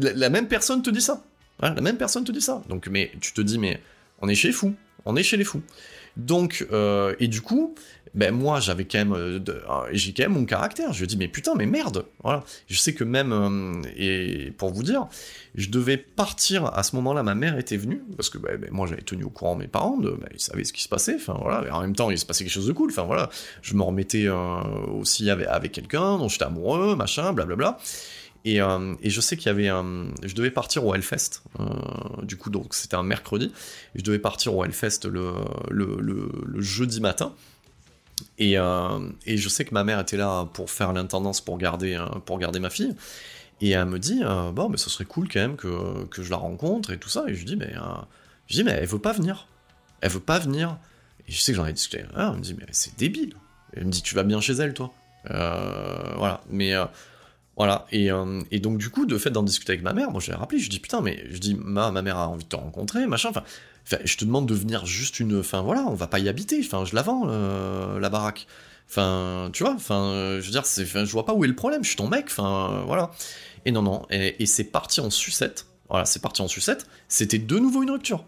la, même personne te dit ça. la même personne te dit ça. Donc, mais tu te dis, mais on est chez les fous. On est chez les fous. Donc, euh, et du coup, ben moi j'avais quand même, euh, euh, j'ai quand même mon caractère. Je dis mais putain mais merde, voilà. Je sais que même et pour vous dire, je devais partir à ce moment-là. Ma mère était venue parce que ben, ben, moi j'avais tenu au courant mes parents, ben, ils savaient ce qui se passait. Enfin voilà. Et en même temps il se passait quelque chose de cool. Enfin voilà, je me remettais aussi avec, avec quelqu'un dont j'étais amoureux, machin, blablabla. Euh, et, je sais qu'il y avait un. Je devais partir au Hellfest, euh, du coup, donc c'était un mercredi. Je devais partir au Hellfest le, jeudi matin. Et, euh, je sais que ma mère était là pour faire l'intendance pour garder, pour garder ma fille. Et elle me dit Bon, mais ce serait cool quand même que, que, je la rencontre et tout ça. Et je dis Mais, je dis, mais elle veut pas venir. Elle veut pas venir. Et je sais que j'en ai discuté. Elle me dit Mais c'est débile. Elle me dit Tu vas bien chez elle, toi? Voilà. Mais voilà, euh, et, donc du coup, de fait d'en discuter avec ma mère, moi je l'ai rappelé, je dis putain, mais je dis ma, ma mère a envie de te rencontrer, machin, enfin, je te demande de venir juste une, enfin voilà, on va pas y habiter, enfin je la vends, euh, la baraque. Enfin, tu vois, enfin, je veux dire, je vois pas où est le problème, je suis ton mec, enfin, voilà. Et non, non, et, et c'est parti en sucette, voilà, c'est parti en sucette, c'était de nouveau une rupture.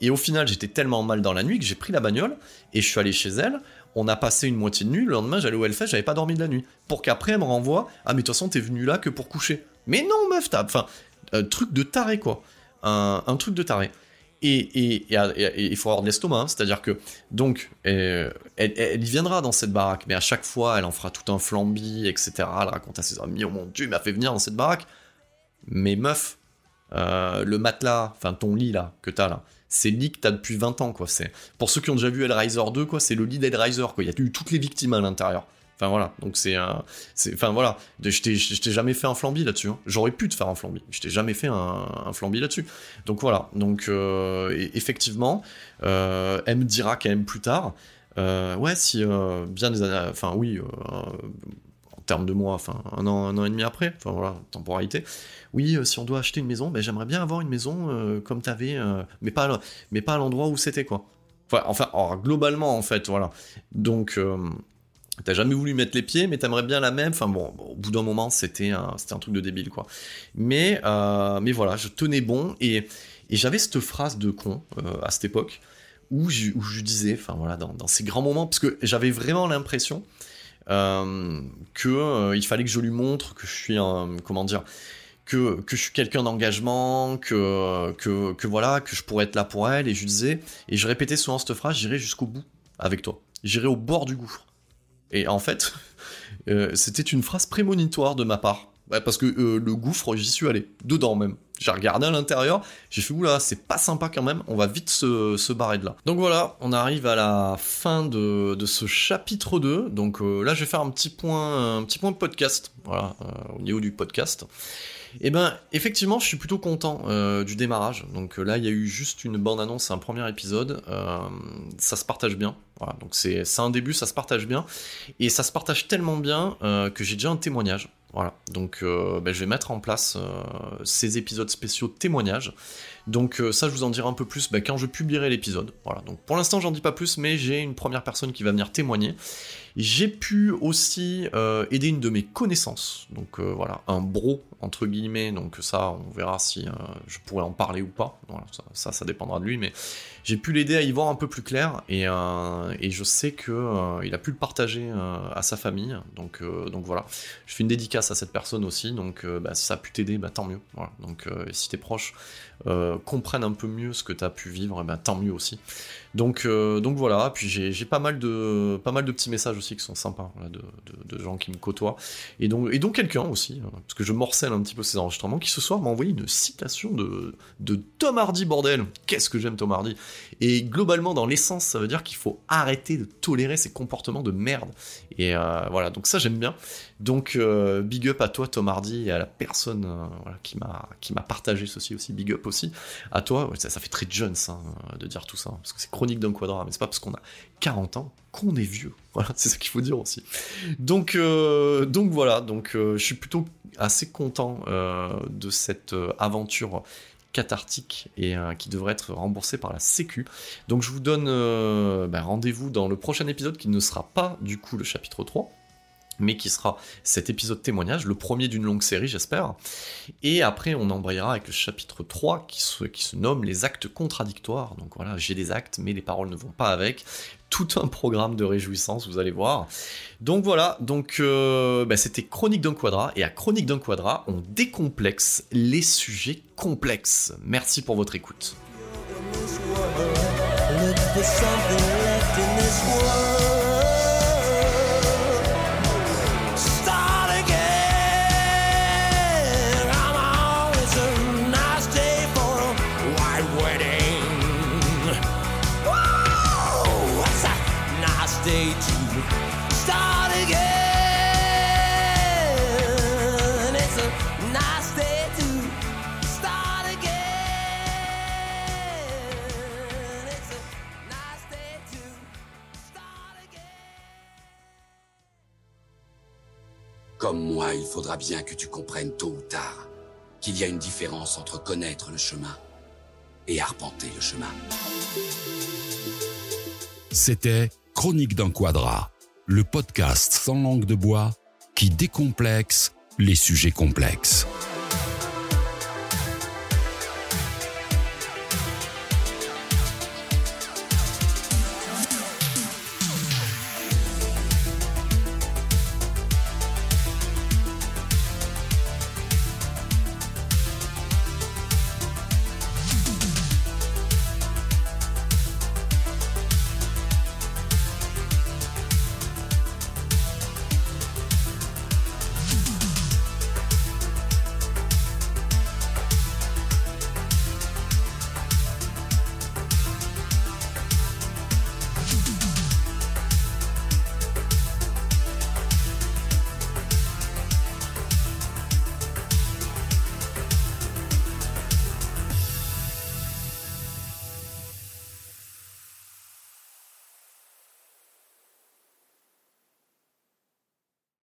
Et au final, j'étais tellement mal dans la nuit que j'ai pris la bagnole et je suis allé chez elle on a passé une moitié de nuit, le lendemain j'allais au Hellfest, j'avais pas dormi de la nuit. Pour qu'après elle me renvoie, ah mais de toute façon t'es venu là que pour coucher. Mais non meuf, t'as... Enfin, un truc de taré quoi. Un, truc de taré. Et il faut avoir de l'estomac, hein. c'est-à-dire que, donc, euh, elle, y viendra dans cette baraque, mais à chaque fois, elle en fera tout un flambi, etc. Elle raconte à ses amis, oh mon dieu, il m'a fait venir dans cette baraque. Mais meuf, euh, le matelas, enfin ton lit là, que t'as là, c'est le lit que t'as depuis 20 ans, quoi. C'est pour ceux qui ont déjà vu Hellraiser 2, quoi, c'est le lit d'Hellraiser, quoi. Il y a eu toutes les victimes à l'intérieur. Enfin voilà, donc c'est un, enfin voilà, je t'ai jamais fait un flambi là-dessus. Hein. J'aurais pu te faire un flambi, je t'ai jamais fait un, un flambi là-dessus. Donc voilà, donc euh, effectivement, euh, elle me dira quand même plus tard, euh, ouais si bien des années, enfin oui, termes de mois, enfin un an, un an et demi après, enfin voilà, temporalité oui, euh, si on doit acheter une maison, ben, j'aimerais bien avoir une maison euh, comme tu avais, euh, mais, pas, mais pas à l'endroit où c'était, quoi. Enfin, enfin globalement, en fait, voilà. Donc, T'as jamais voulu mettre les pieds, mais t'aimerais bien la même. Enfin bon, au bout d'un moment, c'était un, c'était un truc de débile, quoi. Mais, euh, mais voilà, je tenais bon et, et j'avais cette phrase de con euh, à cette époque où je, disais, enfin voilà, dans, ces grands moments, parce que j'avais vraiment l'impression euh, que euh, il fallait que je lui montre que je suis un, comment dire, que, que je suis quelqu'un d'engagement, que, que, que voilà, que je pourrais être là pour elle. Et je disais, et je répétais souvent cette phrase, j'irai jusqu'au bout avec toi. J'irai au bord du gouffre. Et en fait, euh, c'était une phrase prémonitoire de ma part. Parce que le gouffre, j'y suis allé, dedans même. J'ai regardé à l'intérieur, j'ai fait oula, c'est pas sympa quand même, on va vite se, se, barrer de là. Donc voilà, on arrive à la fin de, de ce chapitre 2. Donc euh, là, je vais faire un petit point, un petit point podcast, voilà, euh, au niveau du podcast. Et eh ben, effectivement, je suis plutôt content euh, du démarrage. Donc là, il y a eu juste une bande-annonce, un premier épisode. Ça se partage bien. Voilà, donc c'est un début, ça se partage bien. Et ça se partage tellement bien que j'ai déjà un témoignage. Voilà, donc euh, ben, je vais mettre en place euh, ces épisodes spéciaux témoignages. Donc euh, ça, je vous en dirai un peu plus ben, quand je publierai l'épisode. Voilà, donc pour l'instant, j'en dis pas plus, mais j'ai une première personne qui va venir témoigner. J'ai pu aussi aider une de mes connaissances, donc voilà, un bro entre guillemets, donc ça on verra si je pourrais en parler ou pas, voilà, ça, ça, ça, dépendra de lui, mais j'ai pu l'aider à y voir un peu plus clair, et, euh, je sais que euh, il a pu le partager à sa famille, donc, voilà, je fais une dédicace à cette personne aussi, donc bah, si ça a pu t'aider, bah, tant mieux, voilà, donc si tes proches comprennent un peu mieux ce que tu as pu vivre, bah, tant mieux aussi. Donc, euh, donc voilà, puis j'ai pas mal de pas mal de petits messages aussi qui sont sympas de, de, gens qui me côtoient et donc et donc quelqu'un aussi hein, parce que je morcelle un petit peu ces enregistrements qui ce soir m'a envoyé une citation de de Tom Hardy bordel. Qu'est-ce que j'aime Tom Hardy et globalement dans l'essence ça veut dire qu'il faut arrêter de tolérer ces comportements de merde et euh, voilà donc ça j'aime bien donc euh, big up à toi Tom Hardy et à la personne euh, qui m'a partagé ceci aussi. Big up aussi à toi. Ça, fait très jeune ça de dire tout ça parce que c'est chronique d'un quadrat mais c'est pas parce qu'on a 40 ans qu'on est vieux. Voilà c'est ce qu'il faut dire aussi. Donc euh, donc voilà. Donc je suis plutôt assez content de cette aventure cathartique et qui devrait être remboursé par la Sécu. Donc je vous donne bah, rendez-vous dans le prochain épisode qui ne sera pas du coup le chapitre 3 mais qui sera cet épisode témoignage, le premier d'une longue série j'espère. Et après on embrayera avec le chapitre 3 qui se, nomme les actes contradictoires. Donc voilà, j'ai des actes mais les paroles ne vont pas avec. Tout un programme de réjouissance, vous allez voir. Donc voilà, donc euh, bah, c'était Chronique d'un quadrat, et à Chronique d'un quadrat, on décomplexe les sujets complexes. Merci pour votre écoute. Comme moi, il faudra bien que tu comprennes tôt ou tard qu'il y a une différence entre connaître le chemin et arpenter le chemin. C'était Chronique d'un quadrat, le podcast sans langue de bois qui décomplexe les sujets complexes.